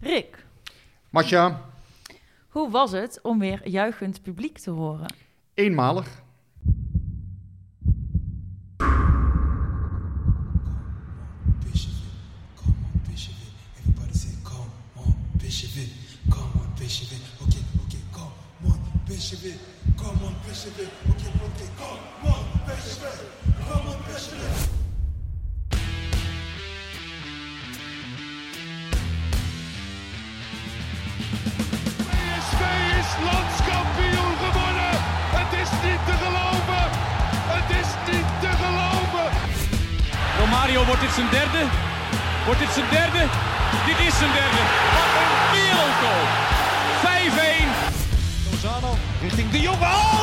Rick, Masja, hoe was het om weer juichend publiek te horen? eenmalig. Come on, Bishop. Okay, okay, come on, Bishop come on, Bishop landskampioen gewonnen. Het is niet te geloven. Het is niet te geloven. Romario, wordt dit zijn derde? Wordt dit zijn derde? Dit is zijn derde. Wat een wereldgoal. 5-1. Lozano richting de Jong. Oh,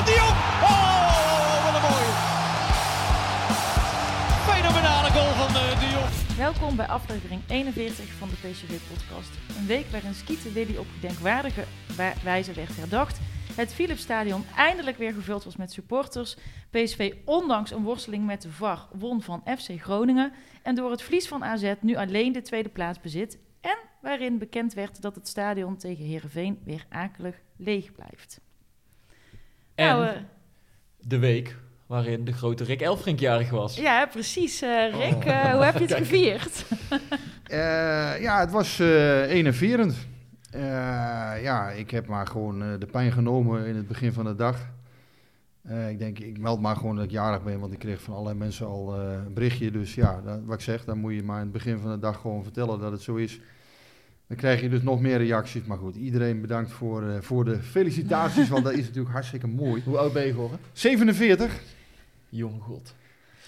Welkom bij aflevering 41 van de PCV-podcast. Een week waarin Skieten Willy op gedenkwaardige wa- wijze werd herdacht. Het Philipsstadion eindelijk weer gevuld was met supporters. PSV, ondanks een worsteling met de VAR, won van FC Groningen. En door het verlies van AZ nu alleen de tweede plaats bezit. En waarin bekend werd dat het stadion tegen Heerenveen weer akelig leeg blijft. En Nou, eh, de week waarin de grote Rick Elfrink jarig was. ja, precies. eh, Rick, eh, hoe heb je het gevierd? Eh, ja, het was eh enerverend. Eh, ja, ik heb maar gewoon eh, de pijn genomen in het begin van de dag. Eh, ik denk, ik meld maar gewoon dat ik jarig ben, want ik kreeg van allerlei mensen al eh, een berichtje. Dus ja, dat, wat ik zeg, dan moet je maar in het begin van de dag gewoon vertellen dat het zo is. Dan krijg je dus nog meer reacties. Maar goed, iedereen bedankt voor, eh, voor de felicitaties, want dat is natuurlijk hartstikke mooi. Hoe oud ben je geworden? 47. Jonge god.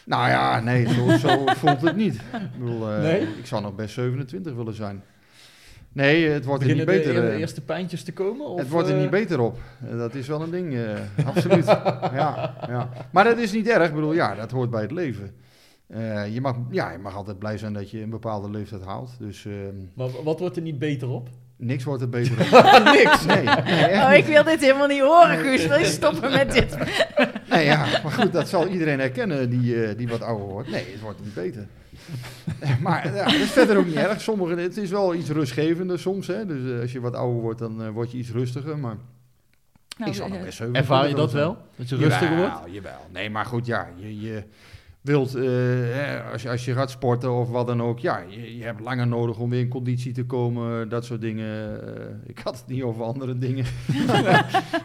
Nou ja, nee, zo, zo voelt het niet. Ik, bedoel, eh, Nee? ik zou nog best 27 willen zijn. Nee, het wordt er niet Beginnen de, beter. de eh, eerste pijntjes te komen? Of, het wordt er niet beter op. Dat is wel een ding, absoluut. ja, ja. Maar dat is niet erg. Ik bedoel, ja, dat hoort bij het leven. Eh, je, mag, ja, je mag altijd blij zijn dat je een bepaalde leeftijd haalt. Dus eh, Maar wat wordt er niet beter op? niks wordt er beter op. Niks. Nee, Oh, ik wil dit helemaal niet horen, Guus. Wil je stoppen met dit? Nee, ja, maar goed, dat zal iedereen herkennen die, eh, die wat ouder wordt. Nee, het wordt niet beter. Maar ja, dat is verder ook niet erg. Sommige, het is wel iets rustgevender soms. Hè? Dus eh, als je wat ouder wordt, dan word je iets rustiger. Maar Nou, ik zal nog best 27 Ervaar je dat wel? Dat je rustiger Jawel, wordt? Jawel, Nee, maar goed, ja, je, je wilt, eh, hè, als, je, als je gaat sporten of wat dan ook, ja, je, je hebt langer nodig om weer in conditie te komen, dat soort dingen. Eh, ik had het niet over andere dingen.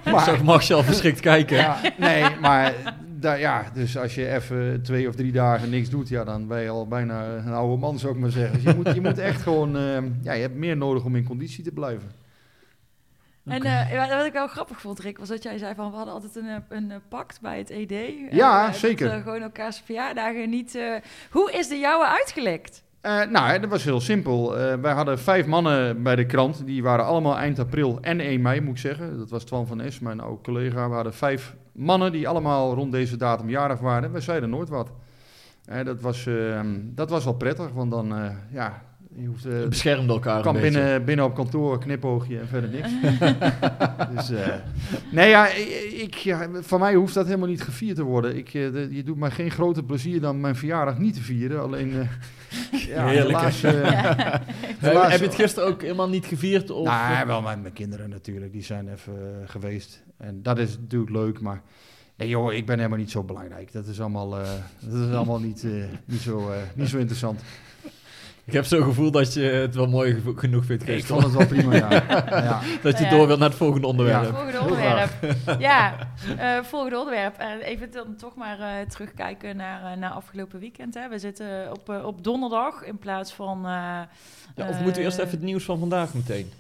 Ik zag Marcel verschrikt kijken. Ja, nee, maar ja, dus als je even twee of drie dagen niks doet, ja, dan ben je al bijna een oude man, zou ik maar zeggen. Dus je moet, je moet echt gewoon, eh, ja, je hebt meer nodig om in conditie te blijven. En eh, wat ik wel grappig vond, Rick, was dat jij zei van we hadden altijd een, eh, een eh, pact bij het ED. Ja, dat zeker. we gewoon elkaars verjaardagen niet... Hoe is de jouwe uitgelekt? Nou, dat was heel simpel. Wij hadden vijf mannen bij de krant. Die waren allemaal eind april en 1 mei, moet ik zeggen. Dat was Twan van Es, mijn oude collega. We hadden vijf mannen die allemaal rond deze datum jarig waren. Wij zeiden nooit wat. Dat, was, eh, dat was wel prettig, want dan, ja, je hoeft... beschermde elkaar een beetje. binnen, binnen op kantoor, knipoogje en verder niks. dus, eh, nee, ja, ik, ja, van mij hoeft dat helemaal niet gevierd te worden. Ik, eh, de- je doet mij geen groter plezier dan mijn verjaardag niet te vieren. Alleen, ja, Heerlijk, helaas... Heb, helaas- heb je het gisteren ook helemaal niet gevierd? Of, nou, wel met mijn kinderen natuurlijk. Die zijn even geweest. En dat is natuurlijk leuk, maar... Nee joh, ik ben helemaal niet zo belangrijk. Dat is allemaal, dat is allemaal niet, niet, zo, niet zo interessant. Ik heb zo'n gevoel dat je het wel mooi gevo- genoeg vindt, Ik vond het wel prima, ja. ja. Dat je door wilt naar het volgende onderwerp. Ja. Volgende onderwerp. Ja, eh, volgende onderwerp. Eh, even dan toch maar eh, terugkijken naar, eh, naar afgelopen weekend. Hè. We zitten op, op donderdag in plaats van... eh, Ja, of moeten we eerst even het nieuws van vandaag meteen?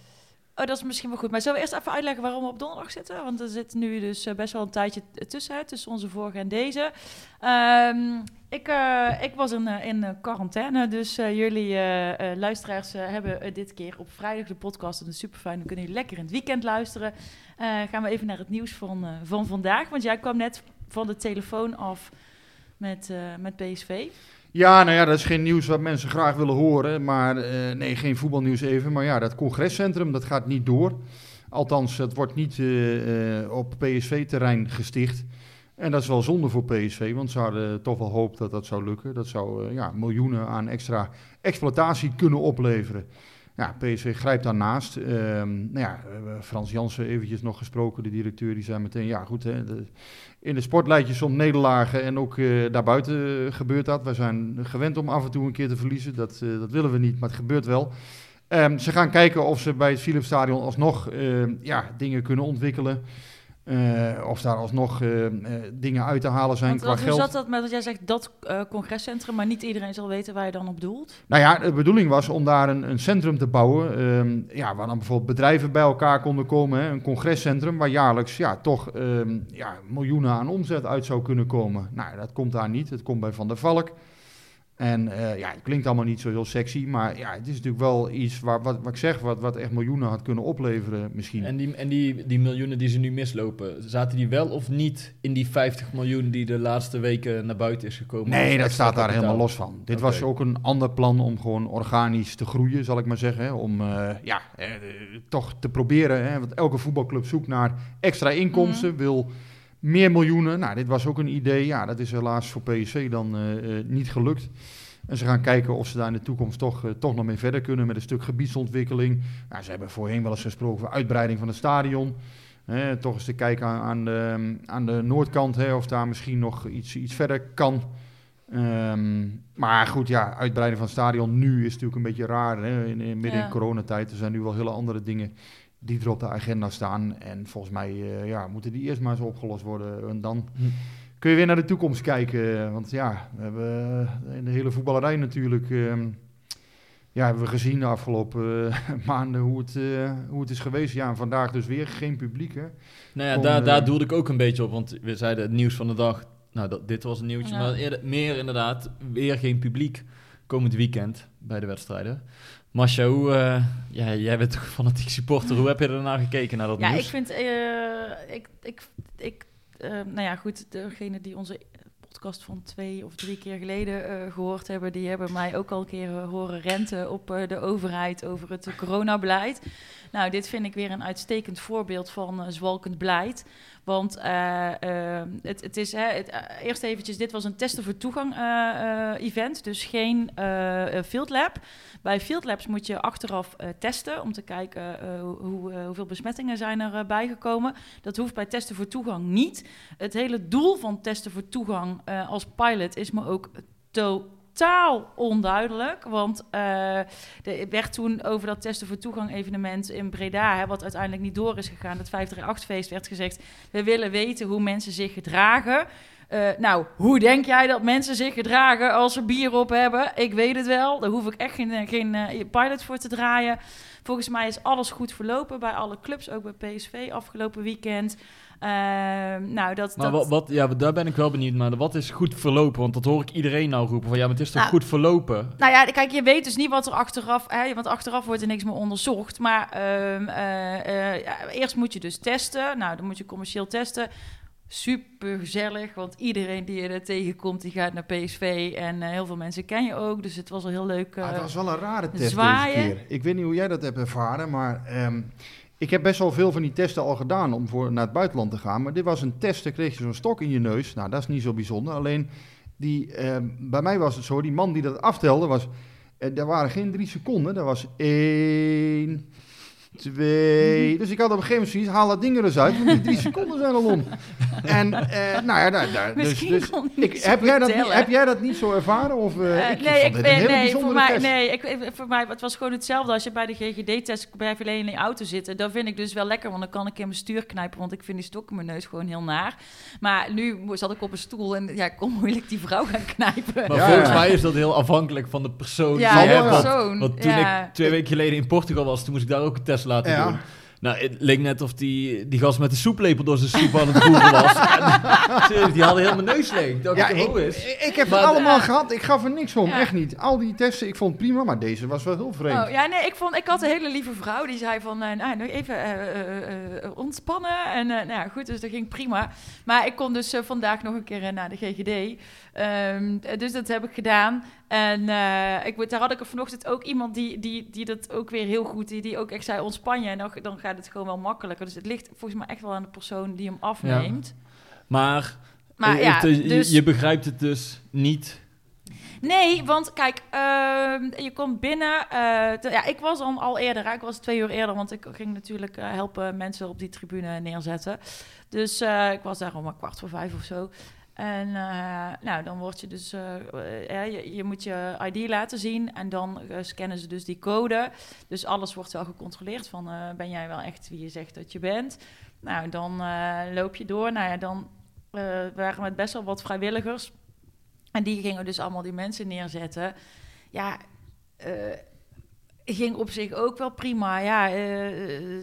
Oh, dat is misschien wel goed. Maar zullen we eerst even uitleggen waarom we op donderdag zitten? Want er zit nu dus eh, best wel een tijdje tussenuit, tussen onze vorige en deze. Ehm, ik, eh, ik was in, eh, in quarantaine, dus jullie luisteraars hebben dit keer op vrijdag de podcast. En dat is super fijn, dan kunnen jullie lekker in het weekend luisteren. Gaan we even naar het nieuws van, van vandaag, want jij kwam net van de telefoon af met, met PSV. Ja, nou ja, dat is geen nieuws wat mensen graag willen horen. Maar eh, nee, geen voetbalnieuws even. Maar ja, dat congrescentrum, dat gaat niet door. Althans, het wordt niet eh, eh, op PSV-terrein gesticht. En dat is wel zonde voor PSV, want ze hadden toch wel hoop dat dat zou lukken. Dat zou ja, miljoenen aan extra exploitatie kunnen opleveren. Ja, PSV grijpt daarnaast. Ehm nou ja, Frans Jansen eventjes nog gesproken, de directeur, die zei meteen, ja goed, hè, in de sport leid je soms nederlagen en ook eh, daarbuiten gebeurt dat. We zijn gewend om af en toe een keer te verliezen, dat, eh, dat willen we niet, maar het gebeurt wel. Ehm, ze gaan kijken of ze bij het Philipsstadion alsnog eh, ja, dingen kunnen ontwikkelen. Eh, of daar alsnog eh, eh, dingen uit te halen zijn Want, qua hoe geld. zat dat met dat jij zegt dat congrescentrum, maar niet iedereen zal weten waar je dan op doelt? Nou ja, de bedoeling was om daar een, een centrum te bouwen. ehm, ja, waar dan bijvoorbeeld bedrijven bij elkaar konden komen. Hè, een congrescentrum waar jaarlijks ja, toch ehm, ja, miljoenen aan omzet uit zou kunnen komen. Nou, dat komt daar niet. Het komt bij Van der Valk. En eh, ja, het klinkt allemaal niet zo heel sexy. Maar ja, het is natuurlijk wel iets waar, wat, wat ik zeg, wat, wat echt miljoenen had kunnen opleveren misschien. En, die, en die, die miljoenen die ze nu mislopen, zaten die wel of niet in die 50 miljoen die de laatste weken naar buiten is gekomen? Nee, dat staat daar helemaal los van. Dit was ook een ander plan om gewoon organisch te groeien, zal ik maar zeggen. hè. Om eh, ja, eh, toch te proberen, hè, want elke voetbalclub zoekt naar extra inkomsten, wil meer miljoenen. Nou, dit was ook een idee. Ja, dat is helaas voor PSV dan eh, eh, niet gelukt. En ze gaan kijken of ze daar in de toekomst toch, eh, toch nog mee verder kunnen met een stuk gebiedsontwikkeling. Nou, ze hebben voorheen wel eens gesproken over uitbreiding van het stadion. Hè, toch eens te kijken aan, aan, de, aan de noordkant hè, of daar misschien nog iets, iets verder kan. Ehm, maar goed, ja, uitbreiding van het stadion nu is natuurlijk een beetje raar. Hè, in, in- midden Ja. in coronatijd. Er zijn nu wel hele andere dingen die er op de agenda staan. En volgens mij eh, ja, moeten die eerst maar eens opgelost worden. En dan Hm. kun je weer naar de toekomst kijken. Want ja, we hebben eh, in de hele voetballerij natuurlijk... ehm, ja, hebben we gezien de afgelopen eh, maanden hoe het, hoe het is geweest. Ja, en vandaag dus weer geen publiek, hè? Nou ja, Om, daar, daar doelde ik ook een beetje op, want we zeiden het nieuws van de dag. Nou, dat, dit was een nieuwtje, Ja. maar eerder, meer inderdaad, weer geen publiek komend weekend bij de wedstrijden. Masha, hoe, eh, ja, jij bent toch fanatiek supporter, hoe heb je ernaar gekeken naar dat Ja, nieuws? ik vind, eh, ik, ik, ik eh, nou ja, goed, degene die onze podcast van twee of drie keer geleden eh, gehoord hebben, die hebben mij ook al een keer horen renten op de overheid over het coronabeleid. Nou, dit vind ik weer een uitstekend voorbeeld van eh, zwalkend beleid. Want eh, het, het is, hè, het, eerst eventjes, dit was een testen voor toegang event, dus geen field lab. Bij field labs moet je achteraf testen om te kijken hoe, hoeveel besmettingen zijn er bijgekomen. Dat hoeft bij testen voor toegang niet. Het hele doel van testen voor toegang als pilot is me ook totaal onduidelijk. Want eh, er werd toen over dat testen voor toegang evenement in Breda, hè, wat uiteindelijk niet door is gegaan, dat 538-feest, werd gezegd: we willen weten hoe mensen zich gedragen. Eh, nou, hoe denk jij dat mensen zich gedragen als ze bier op hebben? Ik weet het wel. Daar hoef ik echt geen, eh, geen pilot voor te draaien. Volgens mij is alles goed verlopen bij alle clubs, ook bij PSV afgelopen weekend. Eh, nou, dat, Maar dat, wat, wat, ja, daar ben ik wel benieuwd naar. Wat is goed verlopen? Want dat hoor ik iedereen nou roepen. Van ja, maar het is toch Nou, goed verlopen? Nou ja, kijk, je weet dus niet wat er achteraf... Hè, want achteraf wordt er niks meer onderzocht. Maar ehm, eh, eh, ja, eerst moet je dus testen. Nou, dan moet je commercieel testen. Super gezellig, want iedereen die je er tegenkomt, die gaat naar PSV. En eh, heel veel mensen ken je ook, dus het was al heel leuk. eh, Ah, het was wel een rare test zwaaien. deze keer. Ik weet niet hoe jij dat hebt ervaren, maar ehm, ik heb best wel veel van die testen al gedaan om voor, naar het buitenland te gaan. Maar dit was een test, dan kreeg je zo'n stok in je neus. Nou, dat is niet zo bijzonder. Alleen, die, ehm, bij mij was het zo, die man die dat aftelde, was, eh, er waren geen drie seconden. Dat was één, twee. Dus ik had op een gegeven moment zoiets, haal dat ding er eens uit, want die drie seconden zijn al om. En, eh, nou ja, daar, daar, dus, dus ik, niet zo heb, jij dat niet, heb jij dat niet zo ervaren? Of, eh, Eh, ik, nee, vond ik, nee, een hele nee, voor bijzondere mij, test. nee ik, voor mij, het was gewoon hetzelfde als je bij de GGD-test je alleen in die auto zitten. Dat vind ik dus wel lekker, want dan kan ik in mijn stuur knijpen, want ik vind die stok in mijn neus gewoon heel naar. Maar nu zat ik op een stoel en ja, ik kon moeilijk die vrouw gaan knijpen. Maar Ja, volgens ja. mij is dat heel afhandig van de persoon ja, die je hebt. Want, toen ja. ik twee weken geleden in Portugal was, toen moest ik daar ook een test test laten Ja. doen. Nou, het leek net of die, die gast met de soeplepel door zijn soep aan het roeren was. En, die hadden helemaal neus leeg. Dacht, Ja, ja, ik, is. ik, ik heb Maar- het allemaal gehad. Ik gaf er niks om. Ja. Echt niet. Al die testen, ik vond het prima. Maar deze was wel heel vreemd. Oh, ja, nee, ik, vond, ik had een hele lieve vrouw die zei van, eh, nou, nog even eh, eh, ontspannen. En eh, nou ja, goed, dus dat ging prima. Maar ik kon dus vandaag nog een keer naar de GGD. Ehm, eh, dus dat heb ik gedaan. En eh, ik, daar had ik er vanochtend ook iemand die, die, die dat ook weer heel goed, die, die ook echt zei ontspan je. En dan, dan gaat het gewoon wel makkelijker. Dus het ligt volgens mij echt wel aan de persoon die hem afneemt. Maar, Maar eh, ja, eh, je- dus... je begrijpt het dus niet. Nee, want kijk, ehm, je komt binnen. eh, te- ja, ik was al, al eerder. Ik was twee uur eerder, want ik ging natuurlijk helpen mensen op die tribune neerzetten. Dus ik was daar om een kwart voor vijf of zo. En eh, nou, dan word je dus, eh, eh, je, moet je ID laten zien en dan scannen ze dus die code. Dus alles wordt wel gecontroleerd van, ben jij wel echt wie je zegt dat je bent? Nou, dan loop je door. Nou ja, dan waren met best wel wat vrijwilligers. En die gingen dus allemaal die mensen neerzetten. Ja, ging op zich ook wel prima. Ja,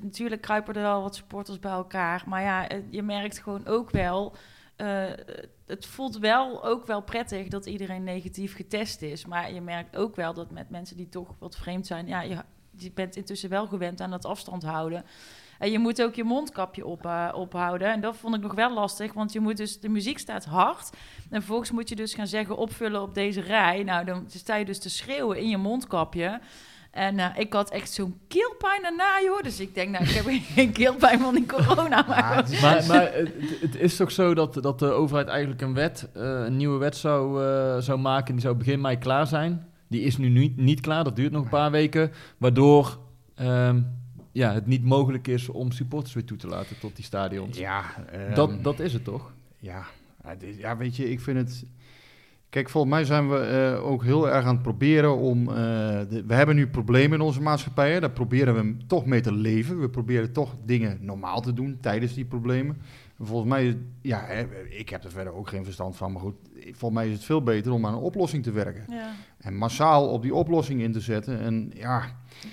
natuurlijk kruipen er wel wat supporters bij elkaar. Maar ja, je merkt gewoon ook wel... eh, het voelt wel ook wel prettig dat iedereen negatief getest is. Maar je merkt ook wel dat met mensen die toch wat vreemd zijn... Ja, je, bent intussen wel gewend aan het afstand houden. En je moet ook je mondkapje op, eh, ophouden. En dat vond ik nog wel lastig, want je moet dus, de muziek staat hard. En vervolgens moet je dus gaan zeggen opvullen op deze rij. Nou, dan sta je dus te schreeuwen in je mondkapje. En eh, ik had echt zo'n keelpijn daarna, joh. Dus ik denk, nou, ik heb geen keelpijn van die corona. Maar Ja, het is- Maar, maar het, het is toch zo dat, dat de overheid eigenlijk een wet, eh, een nieuwe wet zou, eh, zou maken. Die zou begin mei klaar zijn. Die is nu niet, niet klaar, dat duurt nog een paar weken. Waardoor ehm, ja, het niet mogelijk is om supporters weer toe te laten tot die stadions. ja, ehm, dat, dat is het toch? Ja, ja, weet je, ik vind het... Kijk, volgens mij zijn we eh, ook heel erg aan het proberen om... eh, de- we hebben nu problemen in onze maatschappij, hè, daar proberen we toch mee te leven. We proberen toch dingen normaal te doen tijdens die problemen. En Volgens mij, ja, ik heb er verder ook geen verstand van, maar goed, volgens mij is het veel beter om aan een oplossing te werken. ja, En massaal op die oplossing in te zetten. En ja,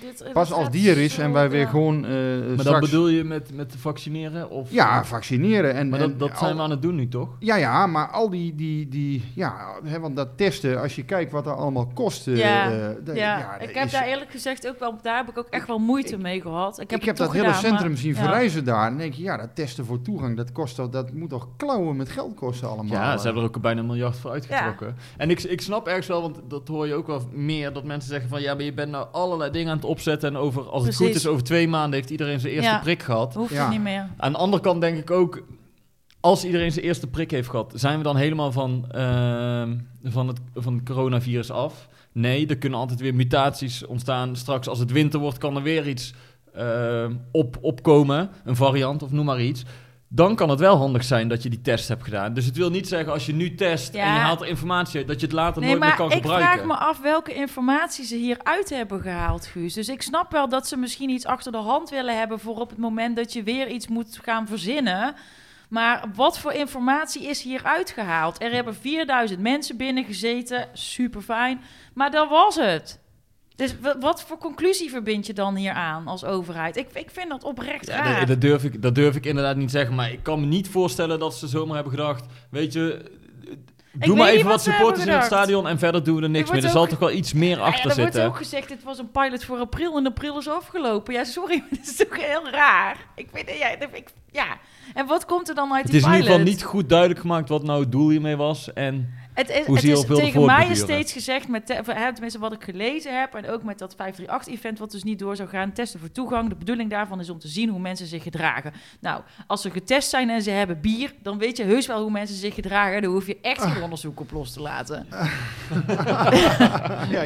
dit, pas als die er is zo- en wij weer ja. gewoon eh Maar dat bedoel je met, met vaccineren? Of, Ja, vaccineren. En, maar en dat, dat al- zijn we aan het doen nu, toch? Ja, ja, maar al die, die, die ja, hè, want dat testen, als je kijkt wat dat allemaal kost. eh, Ja, eh, dat- Ja, dat ik heb is- daar eerlijk gezegd ook wel, daar heb ik ook echt wel moeite mee gehad. Ik heb, ik heb het dat toch hele centrum maar- zien ja. verrijzen daar. En dan denk je, ja, dat testen voor toegang, dat, kost toch, dat moet toch klauwen met geld kosten allemaal. Ja, eh. ze hebben er ook bijna een miljard voor uitgetrokken. En ik, ik snap ergens wel, want dat hoor je ook wel meer, dat mensen zeggen van ja, maar je bent nou allerlei dingen aan het opzetten en over, als het goed is, over twee maanden heeft iedereen zijn eerste Ja. prik gehad. Hoeft Ja. het niet meer. Aan de andere kant denk ik ook, als iedereen zijn eerste prik heeft gehad, zijn we dan helemaal van, ehm, van, het, van het coronavirus af? Nee, er kunnen altijd weer mutaties ontstaan. Straks als het winter wordt, kan er weer iets ehm, op, opkomen, een variant of noem maar iets. Dan kan het wel handig zijn dat je die test hebt gedaan. Dus het wil niet zeggen als je nu test en je haalt informatie uit, dat je het later Nee, nooit meer maar kan ik gebruiken. vraag me af welke informatie ze hieruit hebben gehaald, Guus. Dus ik snap wel dat ze misschien iets achter de hand willen hebben voor op het moment dat je weer iets moet gaan verzinnen. Maar wat voor informatie is hieruit gehaald? Er hebben 4000 mensen binnen gezeten, super fijn. Maar dat was het. Dus wa- wat voor conclusie verbind je dan hier aan als overheid? Ik, ik vind dat oprecht Ja, raar. dat, dat, durf ik, dat durf ik inderdaad niet zeggen. Maar ik kan me niet voorstellen dat ze zomaar hebben gedacht... Weet je, doe maar even wat wat supporters in het stadion... en verder doen we er niks Er meer. Er zal toch wel iets meer Ja, achter ja, er wordt zitten. ook gezegd, dit was een pilot voor april en april is afgelopen. Ja, sorry, maar dat is toch heel raar. Ik vind, ja, ik, ja. En wat komt er dan uit Het die is in pilot? ieder geval niet goed duidelijk gemaakt wat nou het doel hiermee was. En Het is, Hoe het zie je is tegen mij is steeds gezegd, met te- hè, tenminste wat ik gelezen heb... en ook met dat 538-event wat dus niet door zou gaan... testen voor toegang. De bedoeling daarvan is om te zien hoe mensen zich gedragen. Nou, als ze getest zijn en ze hebben bier... dan weet je heus wel hoe mensen zich gedragen. Daar hoef je echt geen onderzoek op los te laten. ja,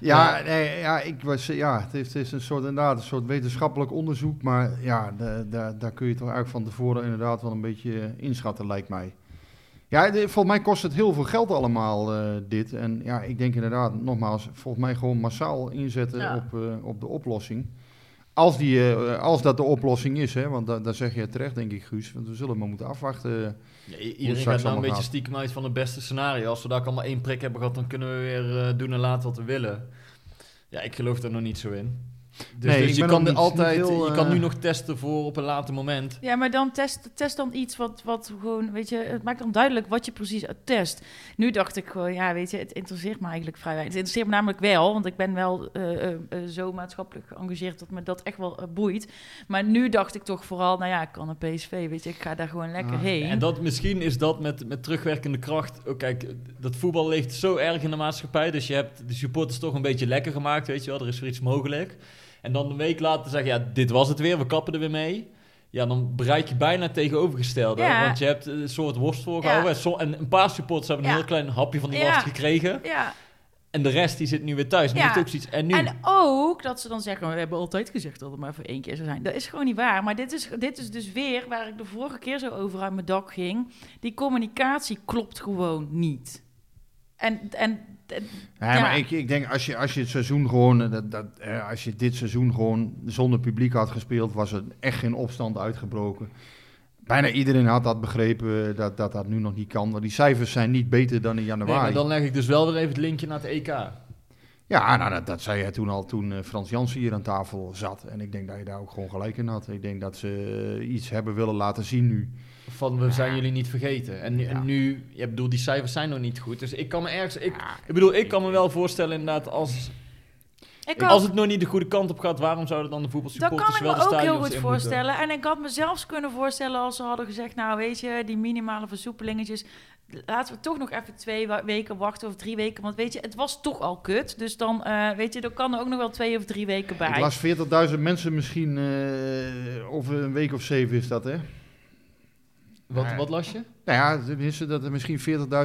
ja, nee, ja, ik was, ja, het is, het is een soort, inderdaad, een soort wetenschappelijk onderzoek, maar ja, da- da- daar kun je toch eigenlijk van tevoren inderdaad wel een beetje eh, inschatten, lijkt mij. Ja, volgens mij kost het heel veel geld allemaal, eh, dit. En ja, ik denk inderdaad, nogmaals, volgens mij gewoon massaal inzetten Ja. op, eh, op de oplossing. Als, die, eh, als dat de oplossing is, hè, want da- daar zeg je terecht, denk ik, Guus. Want we zullen maar moeten afwachten. ja, iedereen gaat nou een beetje gaat. stiekem uit van het beste scenario. Als we daar allemaal één prik hebben gehad... dan kunnen we weer eh, doen en laten wat we willen. Ja, ik geloof er nog niet zo in. Dus, Nee, dus je kan er altijd, je kan eh, nu nog testen voor op een later moment. Ja, maar dan test, test dan iets wat, wat gewoon, weet je, het maakt dan duidelijk wat je precies test. Nu dacht ik gewoon, ja, weet je, het interesseert me eigenlijk vrij weinig. Het interesseert me namelijk wel, want ik ben wel eh, eh, eh, zo maatschappelijk geëngageerd dat me dat echt wel eh, boeit. Maar nu dacht ik toch vooral, nou ja, ik kan een PSV, weet je, ik ga daar gewoon lekker Ah, heen. En dat, misschien is dat met, met terugwerkende kracht. Oh, kijk, dat voetbal leeft zo erg in de maatschappij. Dus je hebt de supporters toch een beetje lekker gemaakt. Weet je wel, er is weer iets mogelijk. En dan een week later zeggen: ja, dit was het weer, we kappen er weer mee. Ja, dan bereik je bijna het tegenovergestelde. Ja. Want je hebt een soort worst voorgehouden. Ja. En, een paar supporters hebben een heel klein hapje van die worst gekregen. ja, En de rest die zit nu weer thuis. Ja. ook zoiets. En nu? En ook dat ze dan zeggen, we hebben altijd gezegd dat het maar voor één keer zou zijn. Dat is gewoon niet waar. Maar dit is, dit is dus weer waar ik de vorige keer zo over uit mijn dak ging. Die communicatie klopt gewoon niet. En, en- Ja, Ja. maar ik, ik denk als je, als je het seizoen gewoon, eh, dat, dat, eh, als je dit seizoen gewoon zonder publiek had gespeeld, was er echt geen opstand uitgebroken. Bijna iedereen had dat begrepen eh, dat, dat dat nu nog niet kan. Want die cijfers zijn niet beter dan in Nee, januari. maar dan leg ik dus wel weer even het linkje naar het EK. Ja, nou, dat, dat zei jij toen al toen Frans Jansen hier aan tafel zat. En ik denk dat je daar ook gewoon gelijk in had. Ik denk dat ze iets hebben willen laten zien nu. Van we zijn jullie niet vergeten. En, nu- en Ja. nu, ja, bedoel, die cijfers zijn nog niet goed. Dus ik kan me ergens. Ik, ik bedoel, ik kan me wel voorstellen inderdaad als, ik als ook- het nog niet de goede kant op gaat, waarom zouden dan de Dat voetbalsupporters kan ik wel me de ook heel stadions goed voorstellen. En ik had mezelf kunnen voorstellen als ze hadden gezegd... nou, weet je, die minimale versoepelingetjes... laten we toch nog even twee weken wachten of drie weken. Want weet je, het was toch al kut. Dus dan, eh, weet je, er kan er ook nog wel twee of drie weken bij. Ik las 40.000 mensen misschien eh, over een week of zeven is dat, hè? Wat, wat las je? Nou ja, tenminste dat er misschien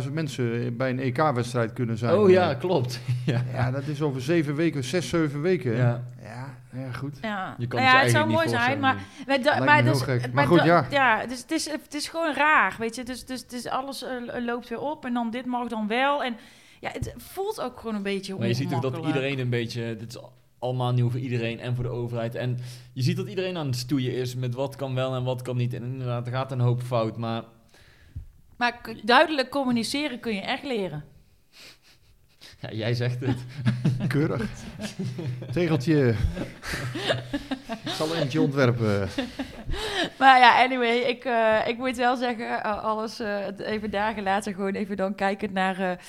40.000 mensen bij een EK-wedstrijd kunnen zijn. Oh ja, Eh, klopt. ja. Ja, dat is over zeven weken, zes, zeven weken. Ja. ja, ja, goed. Ja, Je kan Nou het ja het zou mooi zijn, maar, voorstellen. maar, da- maar, dus, maar Maar goed, ja. ja dus het is, het is gewoon raar, weet je. Dus, dus, dus alles eh, loopt weer op en dan dit mag dan wel. En ja, het voelt ook gewoon een beetje Maar je ziet ook dat iedereen een beetje... Dit is allemaal nieuw voor iedereen en voor de overheid. En je ziet dat iedereen aan het stoeien is met wat kan wel en wat kan niet. En inderdaad, er gaat een hoop fout, maar... Maar duidelijk communiceren kun je echt leren. Ja, jij zegt het. Keurig. Tegeltje. Ik zal er eentje ontwerpen. Maar ja, anyway, ik, eh, ik moet wel zeggen, eh, alles eh, het even daar gelaten. Gewoon even dan kijkend naar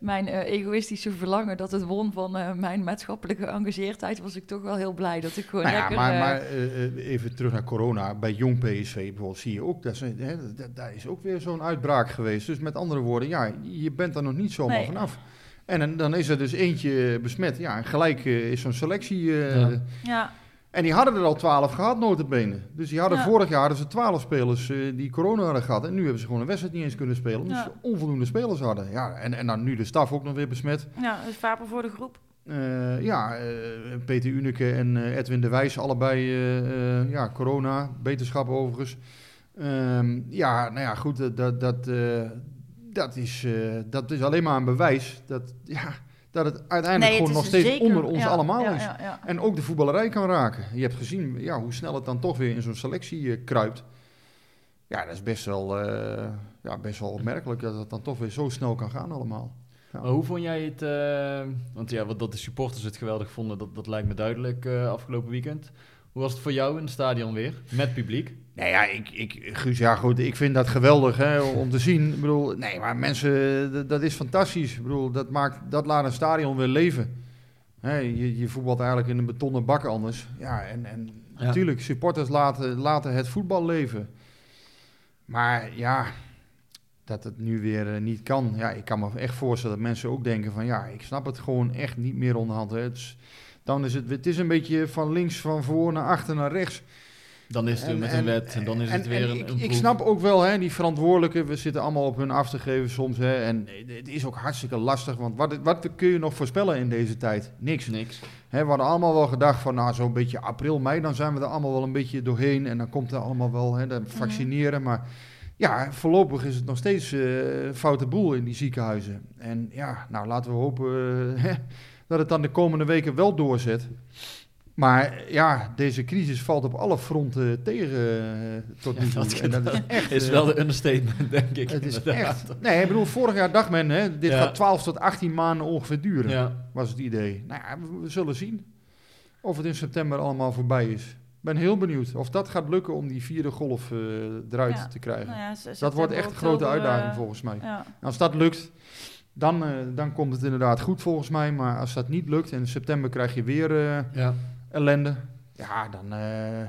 mijn eh, egoïstische verlangen dat het won van eh, mijn maatschappelijke geëngageerdheid. Was ik toch wel heel blij dat ik gewoon Nou ja, lekker... maar, eh, maar eh, eh, even terug naar corona. Bij jong PSV bijvoorbeeld zie je ook, dat is, hè, daar is ook weer zo'n uitbraak geweest. Dus met andere woorden, ja, je bent er nog niet zomaar Nee. vanaf. En dan, is er dus eentje besmet. Ja, en gelijk eh, is zo'n selectie... eh, Ja. ja, En die hadden er al twaalf gehad, notabene. Dus die hadden Ja. vorig jaar hadden ze twaalf spelers eh, die corona hadden gehad. En nu hebben ze gewoon een wedstrijd niet eens kunnen spelen. Omdat Ja. ze onvoldoende spelers hadden. Ja, en, en dan nu de staf ook nog weer besmet. ja, dus vaper voor de groep. Eh, ja, eh, Peter Uneke en Edwin de Wijs, allebei ja, corona, beterschap overigens. Ehm, ja, nou ja, goed, dat, dat, dat, dat, is, dat is alleen maar een bewijs dat, ja, dat het uiteindelijk Nee, het gewoon nog steeds zeker- onder ons ja, allemaal ja, is. ja, ja. En ook de voetballerij kan raken. Je hebt gezien ja, hoe snel het dan toch weer in zo'n selectie eh, kruipt. Ja, dat is best wel, eh, ja, best wel opmerkelijk dat het dan toch weer zo snel kan gaan allemaal. Ja. Maar hoe vond jij het? eh, want ja, wat dat de supporters het geweldig vonden, dat, dat lijkt me duidelijk eh, afgelopen weekend. Hoe was het voor jou in het stadion weer? Met publiek? Nou ja, ik, ik, Guus, ja goed, ik vind dat geweldig hè, om te zien. Ik bedoel, nee, maar mensen, dat, dat is fantastisch. Ik bedoel, dat, maakt, dat laat een stadion weer leven. Hè, je, je voetbalt eigenlijk in een betonnen bak anders. Ja, en, en Ja. natuurlijk, supporters laten, laten het voetbal leven. Maar ja, dat het nu weer eh, niet kan. Ja, ik kan me echt voorstellen dat mensen ook denken van... ja, ik snap het gewoon echt niet meer onderhand. Hè. Het is, dan is het, het is een beetje van links van voor naar achter naar rechts. Dan is het weer En- met en- een wet en dan is het weer en een, ik, een ik snap ook wel, hè, die verantwoordelijken, we zitten allemaal op hun af te geven soms. Hè, en het is ook hartstikke lastig, want wat, wat kun je nog voorspellen in deze tijd? Niks. niks. Hè, we hadden allemaal wel gedacht van, nou zo'n beetje april, mei, dan zijn we er allemaal wel een beetje doorheen. En dan komt er allemaal wel, hè, dat vaccineren. Maar ja, voorlopig is het nog steeds eh foute boel in die ziekenhuizen. En ja, nou laten we hopen eh, hè, dat het dan de komende weken wel doorzet. Maar ja, deze crisis valt op alle fronten tegen eh, tot nu Ja, toe. dat- En dat is echt... Is eh, wel de understatement, denk ik. het is inderdaad. echt... Nee, ik bedoel, vorig jaar dacht men, hè, dit Ja. gaat 12 tot 18 maanden ongeveer duren, Ja. was het idee. Nou ja, we, we zullen zien. of het in september allemaal voorbij is. Ik ben heel benieuwd of dat gaat lukken om die vierde golf eh, eruit Ja. te krijgen. Nou dat wordt echt een grote uitdaging volgens mij. Ja. Als dat lukt, dan, eh, dan komt het inderdaad goed volgens mij. Maar als dat niet lukt en in september krijg je weer eh, Ja. ellende. Ja, dan, eh,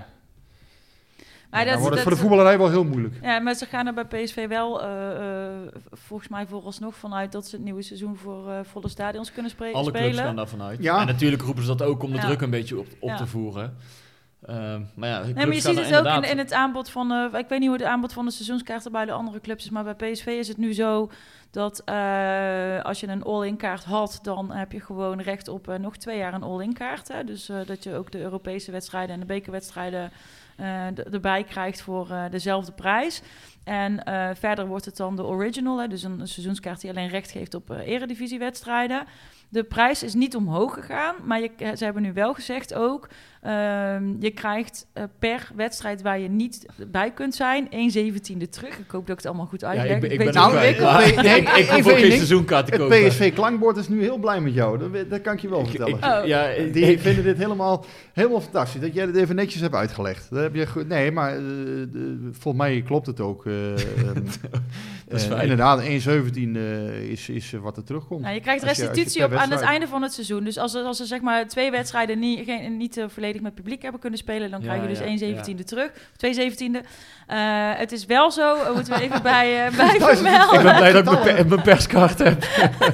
Maar ja, dan dat- wordt het dat- voor de voetballerij wel heel moeilijk. Ja, maar ze gaan er bij PSV wel eh, eh, volgens mij vooralsnog vanuit dat ze het nieuwe seizoen voor eh, volle stadions kunnen spre- Alle clubs spelen. gaan daarvan uit. Ja. En natuurlijk roepen ze dat ook om de Ja. druk een beetje op, op Ja. te voeren. Ehm, maar ja, Nee, maar je ziet het ook in, het aanbod van... eh, ik weet niet hoe het aanbod van de seizoenskaarten bij de andere clubs is... maar bij PSV is het nu zo dat eh, als je een all-in kaart had... dan heb je gewoon recht op eh, nog twee jaar een all-in kaart. Hè? Dus eh, dat je ook de Europese wedstrijden en de bekerwedstrijden... erbij krijgt voor dezelfde prijs. En eh, verder wordt het dan de original, hè? dus een, een seizoenskaart die alleen recht geeft op eh eredivisiewedstrijden. De prijs is niet omhoog gegaan, maar je, eh, ze hebben nu wel gezegd ook... ehm, je krijgt per wedstrijd waar je niet bij kunt zijn, 1 zeventiende terug. Ik hoop dat ik het allemaal goed Ja, uitleg. ik ben, ik weet ben Nou, ik- nee, ik, ik hoef ook geen seizoenkaart te Het kopen. PSV-klankbord is nu heel blij met jou. Dat, dat kan ik je wel Ik- vertellen. ik- Oh. ja, ik- Die vinden dit helemaal, helemaal fantastisch. Dat jij dit even netjes hebt uitgelegd. Dat heb je goed. Nee, maar volgens mij klopt het ook. Eh, ehm, Dat is eh, inderdaad, 1,17 eh, is, is wat er terugkomt. Nou, je krijgt Als je- als je restitutie op aan het einde van het seizoen. Dus als, er- als ze zeg maar twee wedstrijden niet, geen, niet volledig met publiek hebben kunnen spelen, dan Ja, krijg je dus ja, 1 zeventiende terug. 2 zeventiende. Eh, het is wel zo, moeten we even bij, bij vermelden. ik ben blij dat ik mijn, per- mijn perskaart heb.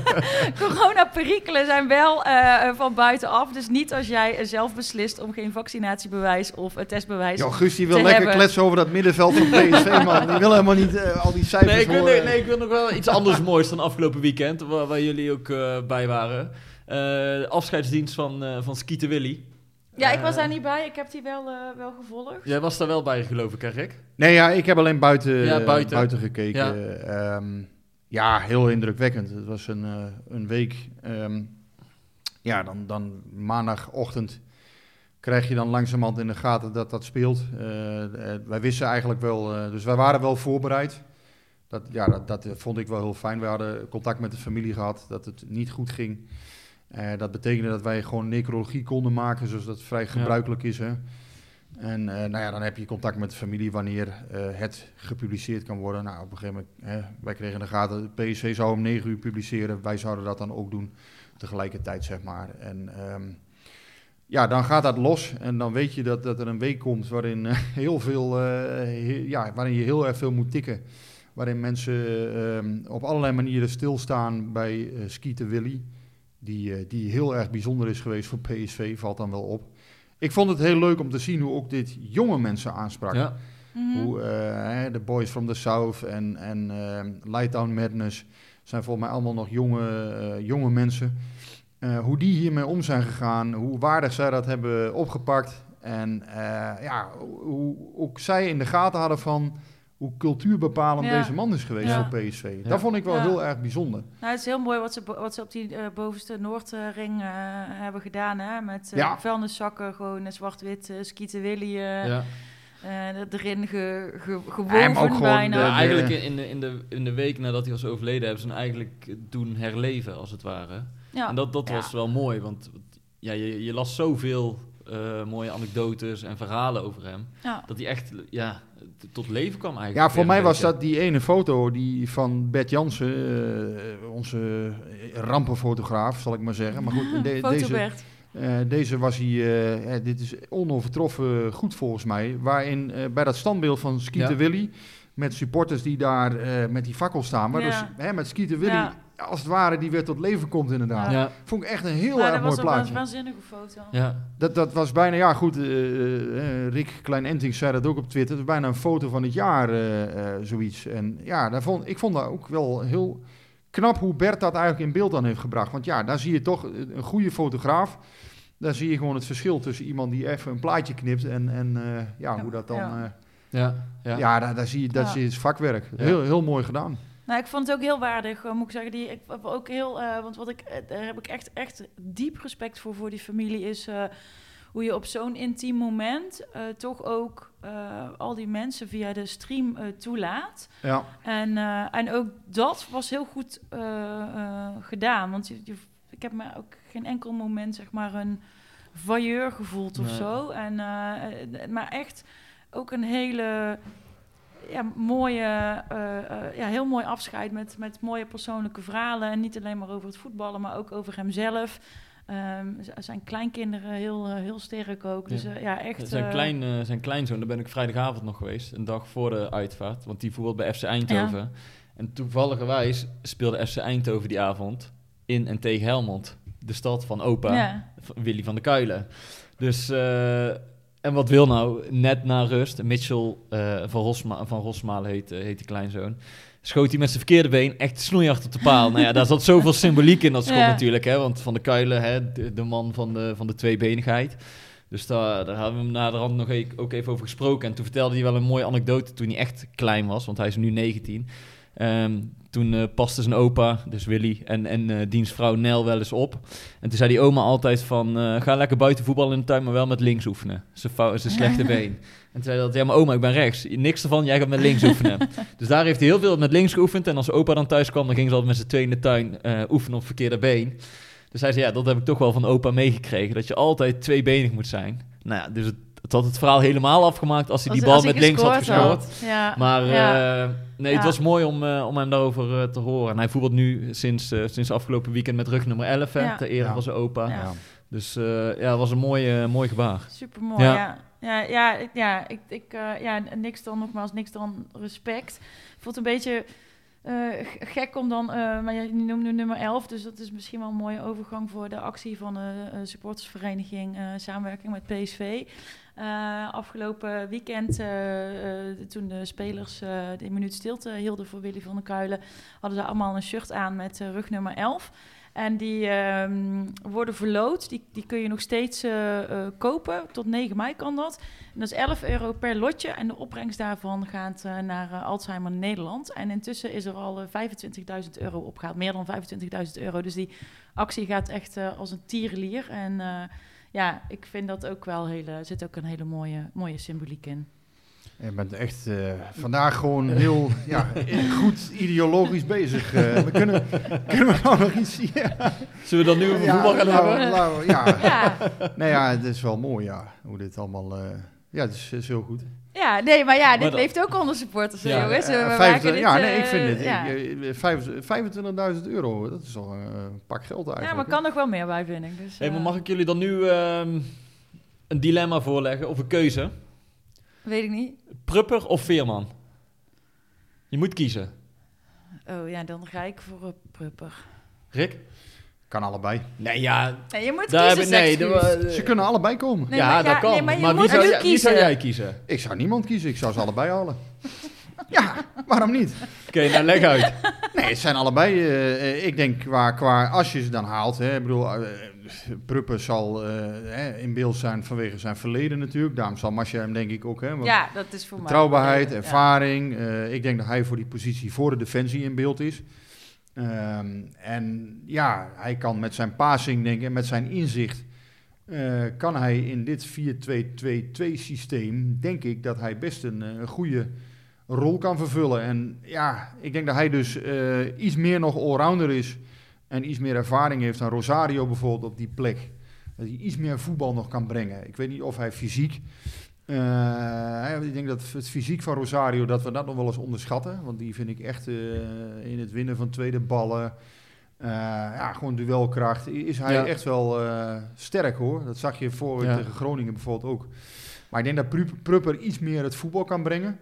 Corona-perikelen zijn wel eh, van buitenaf. Dus niet als jij zelf beslist om geen vaccinatiebewijs of een testbewijs. Ja, Guus die wil lekker hebben. kletsen over dat middenveld van PSV, man. Wil helemaal niet eh, al die cijfers Nee ik, wil, horen. nee, nee, ik wil nog wel iets anders moois dan afgelopen weekend, waar, waar jullie ook eh, bij waren. Eh, de afscheidsdienst van, eh van Skeeter Willy. ja, ik was daar niet bij. Ik heb die wel, eh, wel gevolgd. Jij was daar wel bij, geloof ik, hè, Rick? Nee, ja, ik heb alleen buiten, Ja, buiten. buiten. gekeken. Ja. Ja. ja, heel indrukwekkend. Het was een, eh, een week. ehm, ja, dan, dan maandagochtend krijg je dan langzamerhand in de gaten dat dat speelt. Eh, eh, wij wisten eigenlijk wel, eh, dus wij waren wel voorbereid. Dat, ja, dat, dat vond ik wel heel fijn. We hadden contact met de familie gehad, dat het niet goed ging. Dat betekende dat wij gewoon necrologie konden maken, zoals dat vrij gebruikelijk is. Hè? En nou ja, dan heb je contact met de familie wanneer het gepubliceerd kan worden. Nou, op een gegeven moment, hè, wij kregen in de gaten, de PSV zou om 9 uur publiceren. Wij zouden dat dan ook doen, tegelijkertijd zeg maar. En ehm, ja, dan gaat dat los en dan weet je dat, dat er een week komt waarin eh, heel veel, eh, he- ja, waarin je heel erg veel moet tikken. Waarin mensen ehm, op allerlei manieren stilstaan bij eh Skeeter Willy. Die, eh, die heel erg bijzonder is geweest voor PSV, valt dan wel op. Ik vond het heel leuk om te zien hoe ook dit jonge mensen aansprak. Ja. Mhm. Hoe eh, de Boys from the South en, en eh, Lightdown Madness zijn volgens mij allemaal nog jonge, eh, jonge mensen. Eh, hoe die hiermee om zijn gegaan, hoe waardig zij dat hebben opgepakt. En eh, ja, hoe ook zij in de gaten hadden van hoe cultuurbepalend Ja. deze man is geweest Ja. voor PSV. Ja. Dat vond ik wel Ja. heel erg bijzonder. Nou, het is heel mooi wat ze, wat ze op die eh, bovenste Noordring eh, hebben gedaan. Hè? Met eh Ja. vuilniszakken, gewoon zwart-wit, eh, skieten Willy eh, Ja. eh, erin ge, ge, gewoven ook gewoon bijna. de- Ja, eigenlijk in de, in, de, in de week nadat hij was overleden, hebben ze hem eigenlijk doen herleven, als het ware. Ja. En dat, dat Ja. was wel mooi, want ja, je, je las zoveel eh, mooie anekdotes en verhalen over hem, ja. dat hij echt ja, tot leven kwam eigenlijk. Ja, voor mij was dat die ene foto die van Bert Jansen, eh, onze rampenfotograaf, zal ik maar zeggen. Maar goed, de- deze, eh, deze was hij, eh, dit is onovertroffen goed volgens mij. Waarin eh, bij dat standbeeld van Skeeter Ja. Willy, met supporters die daar eh, met die fakkel staan. Waardoor Ja. hè, met Skeeter Willy, Ja. Als het ware, die weer tot leven komt inderdaad. Ja, Vond ik echt een heel Maar erg dat mooi was ook wel een plaatje. waanzinnige foto. ja. Dat, dat was bijna, ja goed, eh, eh, Rick Klein-Enting zei dat ook op Twitter. Het was bijna een foto van het jaar, eh, eh, zoiets. En ja, daar vond, ik vond dat ook wel heel knap hoe Bert dat eigenlijk in beeld dan heeft gebracht. Want ja, daar zie je toch een goede fotograaf. Daar zie je gewoon het verschil tussen iemand die even een plaatje knipt en, en eh, ja, hoe dat dan... Ja. eh, Ja, ja. ja, daar, daar zie je, dat Ja. het vakwerk. Ja. Heel, heel mooi gedaan. Nou, ik vond het ook heel waardig, eh, moet ik zeggen. Die, ik heb ook heel, eh, want wat ik, eh, daar heb ik echt, echt diep respect voor, voor die familie, is hoe je op zo'n intiem moment toch ook al die mensen via de stream toelaat. Ja, En, en ook dat was heel goed gedaan. Want je, je- ik heb me ook geen enkel moment, zeg maar, een voyeur gevoeld of Nee. zo. En, maar echt ook een hele ja, mooie, eh, eh, ja, heel mooi afscheid met, met mooie persoonlijke verhalen. En niet alleen maar over het voetballen, maar ook over hemzelf. Ehm, zijn kleinkinderen heel, eh, heel sterk ook. Dus Ja. ja, echt... Zijn, klein, zijn kleinzoon, daar ben ik vrijdagavond nog geweest. Een dag voor de uitvaart. Want die voetbalt bij FC Eindhoven. En toevalligerwijs speelde FC Eindhoven die avond in en tegen Helmond. De stad van opa, Ja. Willy van der Kuilen. Dus, en wat wil nou? Net na rust, Mitchell eh, van, Rosma van Rosmalen heet, eh, heet die kleinzoon. Schoot hij met zijn verkeerde been echt snoeihard op de paal. nou ja, daar zat zoveel symboliek in dat schot Ja. natuurlijk. Hè? Want Van der Kuilen, hè, de, de man van de, van de tweebenigheid. Dus daar, daar hadden we hem na de rand nog e- ook even over gesproken. En toen vertelde hij wel een mooie anekdote toen hij echt klein was. Want hij is nu 19. Ehm, toen eh, paste zijn opa, dus Willy, en, en eh dienstvrouw Nel wel eens op. En toen zei die oma altijd van, eh, ga lekker buiten voetballen in de tuin, maar wel met links oefenen. Zijn, fou- zijn slechte been. En toen zei dat, ja maar oma, ik ben rechts. Niks ervan, jij gaat met links oefenen. dus daar heeft hij heel veel met links geoefend. En als opa dan thuis kwam, dan ging ze altijd met z'n tweeën in de tuin oefenen op verkeerde been. Dus hij zei, ja, dat heb ik toch wel van opa meegekregen. Dat je altijd tweebenig moet zijn. Nou ja, dus het, het had het verhaal helemaal afgemaakt als hij die bal met hij links had gescoord had. Ja. Maar ja. eh, nee, Ja. het was mooi om, eh, om hem daarover eh, te horen. En hij voetbalt nu sinds, sinds afgelopen weekend met rug nummer 11, hè, Ja. ter ere Ja. van zijn opa. Dus eh, ja, het was een mooi, mooi gebaar. Super mooi, Ja. ja. Ja, ja, ik- ja, ik, ik, eh, ja, niks dan nogmaals, niks dan respect. Het een beetje eh, gek om dan, eh, maar je noemt nu nummer 11, dus dat is misschien wel een mooie overgang voor de actie van de eh, supportersvereniging eh, samenwerking met PSV. Eh, afgelopen weekend, eh, eh, toen de spelers de minuut stilte hielden voor Willy van der Kuilen, hadden ze allemaal een shirt aan met rug nummer 11. En die ehm, worden verloot. Die, die kun je nog steeds kopen. Tot 9 mei kan dat. Dat is 11 euro per lotje. En de opbrengst daarvan gaat naar Alzheimer Nederland. En intussen is er al eh, 25.000 euro opgehaald. Meer dan 25.000 euro. Dus die actie gaat echt als een tierenlier. En ja, ik vind dat ook wel hele, er zit ook een hele mooie, mooie symboliek in. Je bent echt eh, vandaag gewoon heel ja, goed ideologisch bezig. eh. we kunnen, kunnen we nou nog iets zien? Zullen we dan nu over voetbal gaan nou, hebben? nou, ja. Ja, Nee, ja, het is wel mooi, ja. Hoe dit allemaal... eh, ja, het is, is heel goed. Ja nee, maar ja, dit Maar dat- leeft ook onder supporters, Ja, jongens. Eh, We vijf- maken dit, ja, nee, eh, ik vind het. ja. ik, eh, vijf- 25.000 euro, dat is al een eh, pak geld eigenlijk. Ja, maar kan nog wel meer bij, vind ik. Dus, Hey, maar eh, mag ik jullie dan nu ehm, een dilemma voorleggen of een keuze? Weet ik niet. Prupper of Veerman? Je moet kiezen. Oh ja, dan ga ik voor een prupper. Rick? Kan allebei. Nee, ja. Nee, je moet Daar kiezen, nee, de- Ze kunnen allebei komen. Nee, ja, maar dat kan. nee, maar je wie, moet zou wie zou kiezen. jij kiezen? Ik zou niemand kiezen, ik zou ze allebei halen. ja, waarom niet? Oké, nou leg uit. Nee, het zijn allebei. eh, ik denk qua, qua als je ze dan haalt. Hè, ik bedoel, eh, Pruppen zal eh, hè, in beeld zijn vanwege zijn verleden natuurlijk. Daarom zal Masja hem denk ik ook. Hè, want Ja, dat is voor mij. betrouwbaarheid, Ja. ervaring. eh, ik denk dat hij voor die positie voor de defensie in beeld is. Ehm, en ja, hij kan met zijn passing, denk ik, en met zijn inzicht. eh, kan hij in dit 4-2-2-2 systeem, denk ik, dat hij best een, eh, een goede rol kan vervullen. En ja, ik denk dat hij dus eh, iets meer nog allrounder is en iets meer ervaring heeft dan Rosario bijvoorbeeld op die plek. Dat hij iets meer voetbal nog kan brengen. Ik weet niet of hij fysiek... eh, ik denk dat het fysiek van Rosario, dat we dat nog wel eens onderschatten. Want die vind ik echt eh, in het winnen van tweede ballen... eh, ja, gewoon duelkracht. Is hij Ja. echt wel sterk hoor. Dat zag je voor Ja. tegen Groningen bijvoorbeeld ook. Maar ik denk dat Pru- Prupper iets meer het voetbal kan brengen.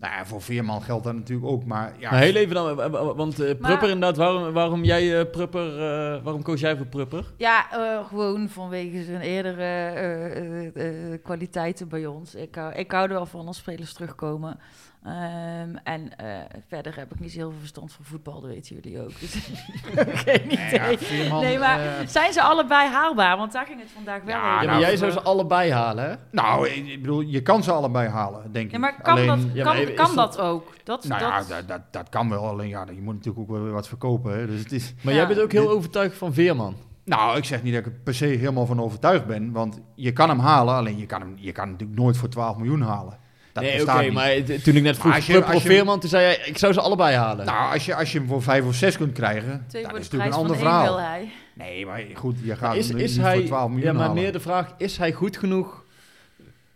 Nou ja, voor Veerman geldt dat natuurlijk ook. Maar ja, Nou, heel even dan, want eh, Maar- Prupper inderdaad, waarom, waarom jij eh, Prupper, eh, waarom koos jij voor Prupper? Ja, eh, gewoon vanwege zijn eerdere eh, eh, eh, kwaliteiten bij ons. Ik, hou- ik hou er wel van als spelers terugkomen. Ehm, en eh, verder heb ik niet zo heel veel verstand van voetbal, dat weten jullie ook. Dus geen idee. ja, nee, maar eh, zijn ze allebei haalbaar? Want daar ging het vandaag wel Ja, over. Ja, maar nou, jij zou ze allebei halen, hè? nou, ik ik bedoel, je kan ze allebei halen, denk ik. Ja, maar kan, Alleen- dat, Ja, kan, maar is kan dat- dat ook? Dat, Nou dat, ja, dat, dat, dat kan wel. Alleen ja, je moet natuurlijk ook wel weer wat verkopen. Hè. Dus het is, Maar Ja. jij bent ook heel Dit- overtuigd van Veerman. nou, ik zeg niet dat ik er per se helemaal van overtuigd ben. Want je kan hem halen, alleen je kan hem, je kan hem natuurlijk nooit voor 12 miljoen halen. Dat nee, oké, maar toen ik net vroeg als je- als toen zei jij, ik zou ze allebei halen. Nou, als je, als je hem voor 5 of 6 kunt krijgen, Twee dat voor is natuurlijk een ander verhaal. wil hij. Nee, maar goed, je gaat is, hem is niet hij, voor 12 miljoen ja, maar halen. meer de vraag, is hij goed genoeg?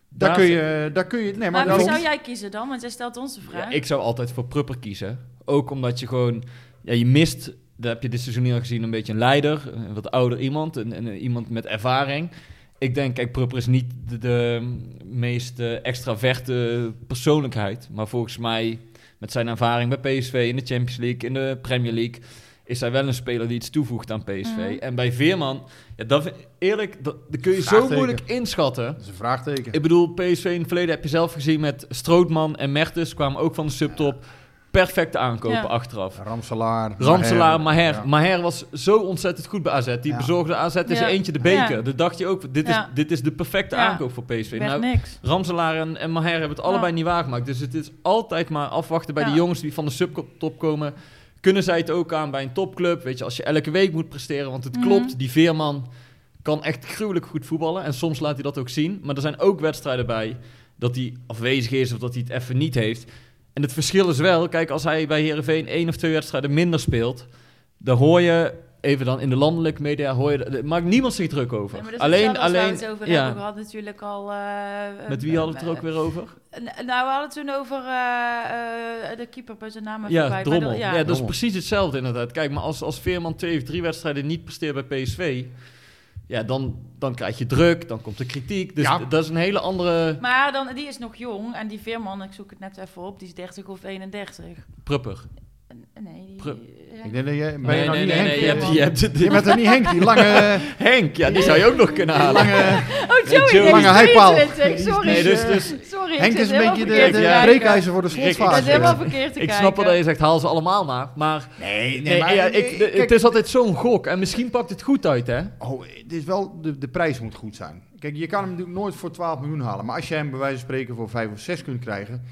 Daar Daar kun je, daar kun je, nee, maar, Maar wie zou jij kiezen dan? Want jij stelt ons de Ja, vraag. ik zou altijd voor Prupper kiezen. Ook omdat je gewoon... Ja, je mist, dat heb je dit seizoen al gezien, een beetje een leider. Een wat ouder iemand. En, en iemand met ervaring. Ik denk, kijk, Prupper is niet de, de meest eh, extraverte persoonlijkheid. Maar volgens mij, met zijn ervaring bij PSV in de Champions League, in de Premier League... is hij wel een speler die iets toevoegt aan PSV. Mhm. En bij Veerman, ja, dat, eerlijk, dat, dat kun je zo moeilijk inschatten. dat is een vraagteken. Ik bedoel, PSV in het verleden heb je zelf gezien met Strootman en Mertens kwamen ook van de subtop. Perfecte aankopen Ja. achteraf. Ramselaar. Ramselaar, Maher. Ja. Maher was zo ontzettend goed bij AZ. Die Ja. bezorgde AZ is Ja. eentje de beker. Ja. Dan dacht je ook, dit is, dit is de perfecte Ja. aankoop voor PSV. Werd Nou, niks. Ramselaar en, en Maher hebben het allebei niet waargemaakt. Dus het is altijd maar afwachten bij Ja. die jongens die van de subtop komen. Kunnen zij het ook aan bij een topclub? Weet je, als je elke week moet presteren. Want het Mhm. klopt, die Veerman kan echt gruwelijk goed voetballen. En soms laat hij dat ook zien. Maar er zijn ook wedstrijden bij dat hij afwezig is of dat hij het even niet heeft. En het verschil is wel, kijk, als hij bij Herenveen één of twee wedstrijden minder speelt, dan hoor je, even dan in de landelijke media, hoor je, daar maakt niemand zich druk over. Ja, maar dat is alleen, alleen, we het over ja. hebben gehad natuurlijk al... eh, Met wie eh, hadden we het er ook weer over? eh, nou, we hadden het toen over eh, eh, de keeper bij zijn naam Ja, voorbij, maar Drommel. de- Ja, ja. dat is precies hetzelfde inderdaad. Kijk, maar als, als Veerman twee of drie wedstrijden niet presteert bij PSV, ja, dan, dan krijg je druk, dan komt de kritiek. Dus Ja. dat is een hele andere Maar dan, die is nog jong en die Veerman, ik zoek het net even op, die is 30 of 31. prupper. Nee, die. Ik denk dat je, ben Nee, je nog nee, niet nee, Henk? nee, je hebt, je hebt Je bent er niet Henk, die lange... Henk, ja, die zou je ook nog kunnen halen. lange Oh, Joey, Lange die is heipaal. 23, Die is sorry. Nee, dus, dus Sorry, Henk is een beetje de, de breekijzer voor de Rick, ik slotfase. helemaal verkeerd te ik snap wel dat je zegt, haal ze allemaal maar. Maar Nee, nee, maar- ja, ik, nee, de- kijk, het is altijd zo'n gok. En misschien pakt het goed uit, hè? Oh, het is wel, de, de prijs moet goed zijn. Kijk, je kan hem natuurlijk nooit voor 12 miljoen halen. Maar als je hem bij wijze van spreken voor 5 of 6 kunt krijgen...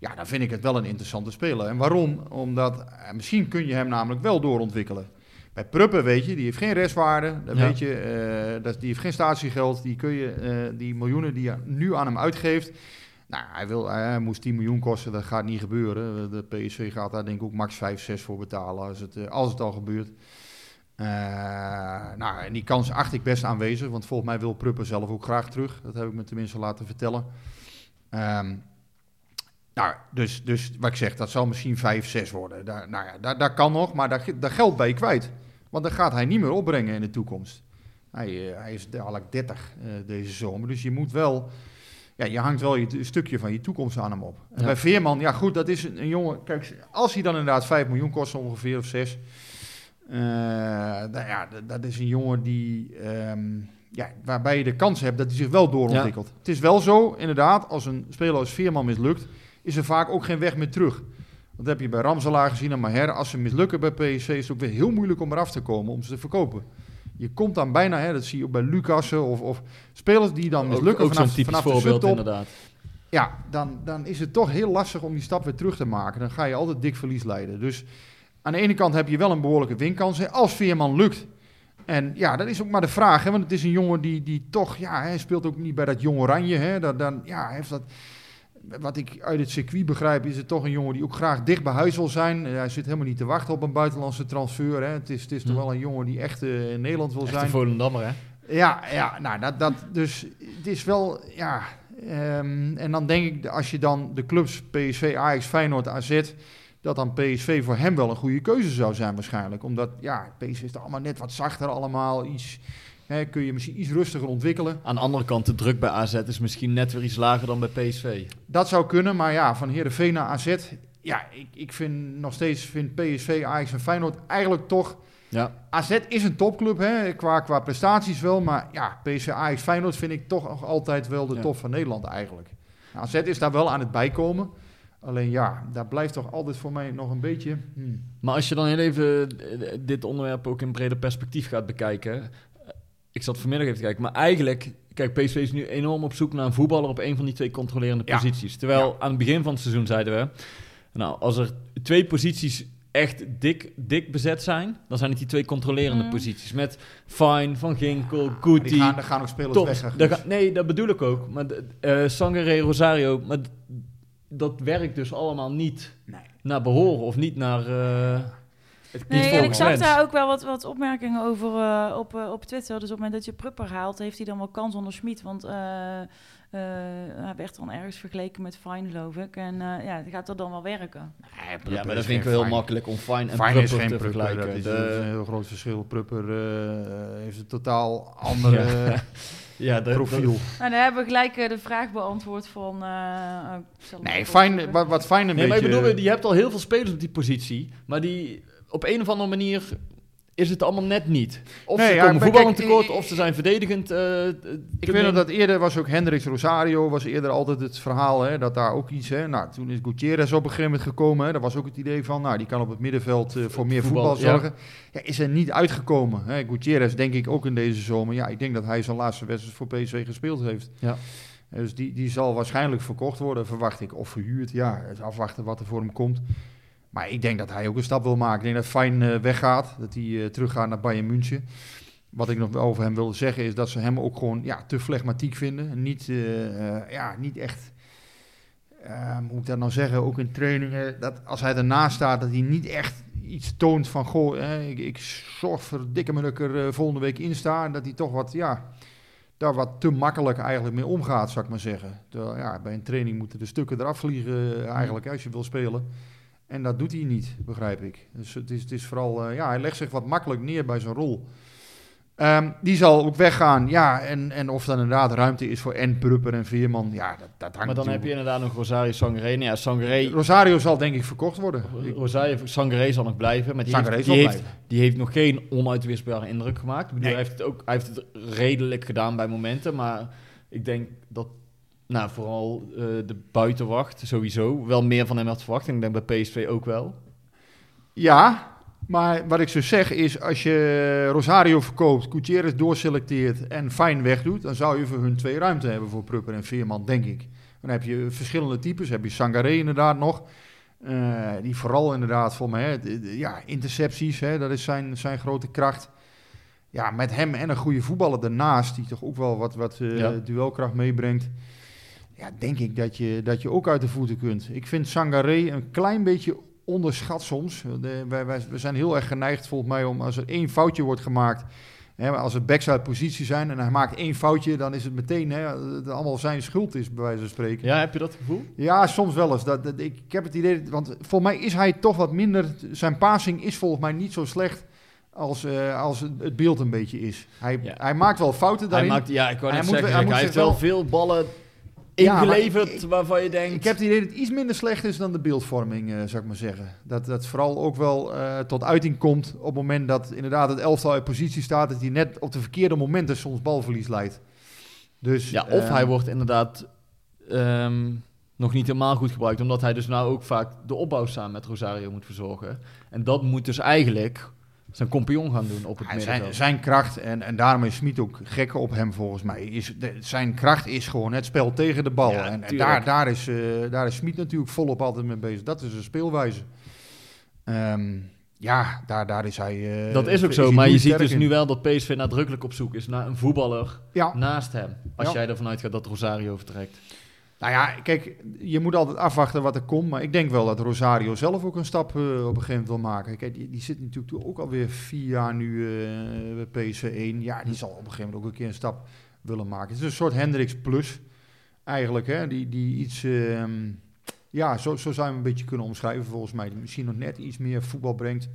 Ja, dan vind ik het wel een interessante speler. En waarom? Omdat eh, misschien kun je hem namelijk wel doorontwikkelen. Bij Pruppen weet je, die heeft geen restwaarde. Dat Ja. weet je, eh, dat, die heeft geen statiegeld. Die, kun je, eh, die miljoenen die je nu aan hem uitgeeft... Nou, hij, wil, hij moest 10 miljoen kosten, dat gaat niet gebeuren. De PSV gaat daar denk ik ook max 5, 6 voor betalen als het, als het al gebeurt. Nou, en die kans acht ik best aanwezig, want volgens mij wil Pruppen zelf ook graag terug. Dat heb ik me tenminste laten vertellen. Ehm, nou, dus, dus wat ik zeg, dat zal misschien 5, 6 worden. Daar, nou ja, daar, daar kan nog, maar daar, daar geld je kwijt. Want dat gaat hij niet meer opbrengen in de toekomst. Hij, eh, hij is dadelijk 30 eh, deze zomer, dus je moet wel... Ja, je hangt wel je, een stukje van je toekomst aan hem op. En Ja. bij Veerman, ja goed, dat is een, een jongen... Kijk, als hij dan inderdaad 5 miljoen kost ongeveer, of 6... eh, nou ja, dat, dat is een jongen die... ehm, ja, waarbij je de kans hebt dat hij zich wel doorontwikkelt. Het is wel zo, inderdaad, als een speler als Veerman mislukt... is er vaak ook geen weg meer terug. Dat heb je bij Ramselaar gezien en Maher. Als ze mislukken bij PSV is het ook weer heel moeilijk om eraf te komen, om ze te verkopen. Je komt dan bijna, hè, dat zie je ook bij Lucassen of, of spelers die dan Ook, mislukken ook zo'n vanaf, vanaf de subtop. inderdaad. Ja, dan, dan is het toch heel lastig om die stap weer terug te maken. Dan ga je altijd dik verlies leiden. Dus aan de ene kant heb je wel een behoorlijke winkans. Hè, als Veerman lukt. En ja, dat is ook maar de vraag. Hè, want het is een jongen die, die toch... Ja, hij speelt ook niet bij dat jong oranje. Hè, dat, dan, ja, heeft dat... Wat ik uit het circuit begrijp, is het toch een jongen die ook graag dicht bij huis wil zijn. Eh, hij zit helemaal niet te wachten op een buitenlandse transfer. Hè. Het is, het is toch Hm. wel een jongen die echt eh, in Nederland wil Echt zijn. Volendammer, hè? Ja, ja nou, dat, dat, dus het is wel, ja. ehm, en dan denk ik, als je dan de clubs PSV, Ajax, Feyenoord, AZ, dat dan PSV voor hem wel een goede keuze zou zijn waarschijnlijk. Omdat, ja, PSV is toch allemaal net wat zachter allemaal, iets, hè, kun je misschien iets rustiger ontwikkelen. Aan de andere kant, de druk bij AZ is misschien net weer iets lager dan bij PSV. Dat zou kunnen, maar ja, van Heerenveen naar AZ, ja, ik, ik vind nog steeds, vind PSV, Ajax en Feyenoord eigenlijk toch... Ja. AZ is een topclub, hè, qua, qua prestaties wel. Maar ja, PSV, Ajax, Feyenoord vind ik toch nog altijd wel de Ja. top van Nederland eigenlijk. AZ is daar wel aan het bijkomen. Alleen ja, daar blijft toch altijd voor mij nog een beetje... hmm. Maar als je dan heel even eh, dit onderwerp ook in breder perspectief gaat bekijken. Ik zat vanmiddag even te kijken, maar eigenlijk... Kijk, PSV is nu enorm op zoek naar een voetballer op een van die twee controlerende Ja. posities. Terwijl aan het begin van het seizoen zeiden we... Nou, als er twee posities echt dik, dik bezet zijn... dan zijn het die twee controlerende Mm. posities. Met Fine, Van Ginkel, Die Guti... gaan, er gaan ook spelers Top. weg. ga- nee, dat bedoel ik ook. Maar de- eh Sangare, Rosario, maar dat werkt dus allemaal niet Nee. naar behoren of niet naar. eh, Het Nee, en ik zag mens. daar ook wel wat, wat opmerkingen over eh, op, eh, op Twitter. Dus op het moment dat je Prupper haalt, heeft hij dan wel kans onder Schmid. Want eh, eh, hij werd dan ergens vergeleken met Fine, geloof ik. En eh, ja, gaat dat dan wel werken? Ja, maar dat vind ik wel heel makkelijk om fine en Prupper geen te Prupper, dat vergelijken. is, De- dat is een heel groot verschil. Prupper eh, heeft een totaal andere ja, de, profiel. Nou, dan hebben we gelijk de vraag beantwoord van... eh, oh, Nee, fijn, wat, wat fijn een Nee, maar ik beetje... bedoel, je hebt al heel veel spelers op die positie, maar die op een of andere manier is het allemaal net niet. Of Nee, ze ja, komen voetballend tekort, of ze zijn verdedigend. eh, Ik weet nog dat eerder was ook Hendricks Rosario, was eerder altijd het verhaal, hè, dat daar ook iets, hè, nou toen is Gutierrez op een gegeven moment gekomen, hè, daar was ook het idee van, nou die kan op het middenveld eh, voor meer Voetbal, zorgen. Ja. is er niet uitgekomen. Hè. Gutierrez denk ik ook in deze zomer, ja ik denk dat hij zijn laatste wedstrijd voor PSV gespeeld heeft. Ja. Dus die, die zal waarschijnlijk verkocht worden, verwacht ik, of verhuurd, ja, het is afwachten wat er voor hem komt. Maar ik denk dat hij ook een stap wil maken. Ik denk dat Fijn eh, weggaat, dat hij eh, teruggaat naar Bayern München. Wat ik nog over hem wilde zeggen is dat ze hem ook gewoon ja, te flegmatiek vinden. Niet, eh, ja, niet echt, hoe moet ik dat nou zeggen, ook in trainingen. Dat als hij ernaast staat, dat hij niet echt iets toont van... Goh, eh, ik, zorg voor dikke me dat ik er volgende week in sta. En dat hij toch wat, ja, daar wat te makkelijk eigenlijk mee omgaat, zou ik maar zeggen. Terwijl, ja, bij een training moeten de stukken eraf vliegen eigenlijk als je wil spelen. En dat doet hij niet, begrijp ik. Dus het is, het is vooral, eh, ja, hij legt zich wat makkelijk neer bij zijn rol. Ehm, die zal ook weggaan, ja. En, en of dan inderdaad ruimte is voor en Prupper en Veerman, ja, dat, dat hangt Maar dan heb je inderdaad nog Rosario Sangaré. Nou ja, Sangaré, Rosario zal denk ik verkocht worden. Rosario Sangaré zal nog blijven, maar die, heeft, die, heeft, blijven. die heeft nog geen onuitwisbare indruk gemaakt. Ik bedoel, Nee. hij, heeft het ook, hij heeft het redelijk gedaan bij momenten, maar ik denk dat nou, vooral eh, de buitenwacht sowieso wel meer van hem had verwacht. En ik denk bij PSV ook wel. Ja, maar wat ik zo zeg is, als je Rosario verkoopt, Gutierrez doorselecteert en Fijn wegdoet, dan zou je voor hun twee ruimte hebben voor Prupper en Veerman, denk ik. Dan heb je verschillende types. Heb je Sangaré inderdaad nog. eh, die vooral inderdaad voor mij, ja, intercepties, hè, dat is zijn, zijn grote kracht. Ja, met hem en een goede voetballer ernaast, die toch ook wel wat, wat eh, Ja. duelkracht meebrengt. Ja, denk ik dat je, dat je ook uit de voeten kunt. Ik vind Sangaré een klein beetje onderschat soms. De, wij, wij, we zijn heel erg geneigd volgens mij om als er één foutje wordt gemaakt... Hè, als er backs uit positie zijn en hij maakt één foutje... dan is het meteen hè, dat het allemaal zijn schuld is, bij wijze van spreken. Ja, heb je dat gevoel? Ja, soms wel eens. Dat, dat, ik, ik heb het idee, want volgens mij is hij toch wat minder. Zijn passing is volgens mij niet zo slecht als, eh, als het beeld een beetje is. Hij, Ja. hij maakt wel fouten Hij daarin. maakt, ja, ik wou Hij moet- zeggen, hij hij, heeft wel veel ballen ingeleverd ik- waarvan je denkt... Ik heb het idee dat het iets minder slecht is dan de beeldvorming, eh, zou ik maar zeggen. Dat dat vooral ook wel eh, tot uiting komt op het moment dat inderdaad het elftal uit positie staat... dat hij net op de verkeerde momenten soms balverlies leidt. Dus, Ja, of eh, hij wordt inderdaad ehm, nog niet helemaal goed gebruikt, omdat hij dus nou ook vaak de opbouw samen met Rosario moet verzorgen. En dat moet dus eigenlijk zijn compagnon gaan doen op het Ja, middenveld. zijn, zijn kracht, en, en daarom is Smit ook gek op hem volgens mij, is de, zijn kracht is gewoon het spel tegen de bal. Ja, en daar, daar is, eh daar is Smit natuurlijk volop altijd mee bezig. Dat is een speelwijze. Ehm, ja, daar, daar is hij... eh, dat is ook zo, maar je ziet dus in. nu wel dat PSV nadrukkelijk op zoek is naar een voetballer Ja, naast hem. Als Ja. jij ervan uitgaat dat Rosario vertrekt. Nou ja, kijk, je moet altijd afwachten wat er komt. Maar ik denk wel dat Rosario zelf ook een stap eh, op een gegeven moment wil maken. Kijk, die, die zit natuurlijk ook alweer vier jaar nu eh, bij PSV 1. Ja, die zal op een gegeven moment ook een keer een stap willen maken. Het is een soort Hendricks plus, eigenlijk. Hè? Die, die iets, ehm, ja, zo, zo zou je hem een beetje kunnen omschrijven volgens mij. Die misschien nog net iets meer voetbal brengt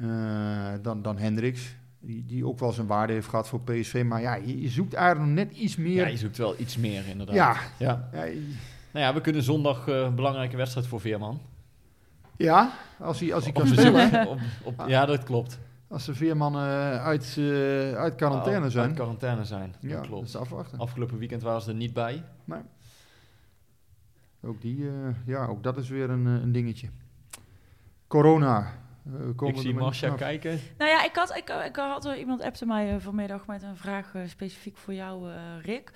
eh, dan, dan Hendricks. Die, die ook wel zijn waarde heeft gehad voor PSV. Maar ja, je, je zoekt eigenlijk nog net iets meer. Ja, je zoekt wel iets meer inderdaad. ja, ja. ja, Nou ja, we kunnen zondag eh, een belangrijke wedstrijd voor Veerman. ja, als hij, als hij kan spelen. Op- ja, dat klopt. Als de Veerman eh, uit, eh, uit quarantaine Uit zijn. quarantaine zijn, ja, dat dat klopt. is afwachten. Afgelopen weekend waren ze er niet bij. Ook, die, ja, ook dat is weer een, een dingetje. Corona. Eh, komen ik we er zie vanaf. kijken. Nou ja, ik had, ik, ik had iemand appte mij eh, vanmiddag met een vraag eh, specifiek voor jou, eh, Rick.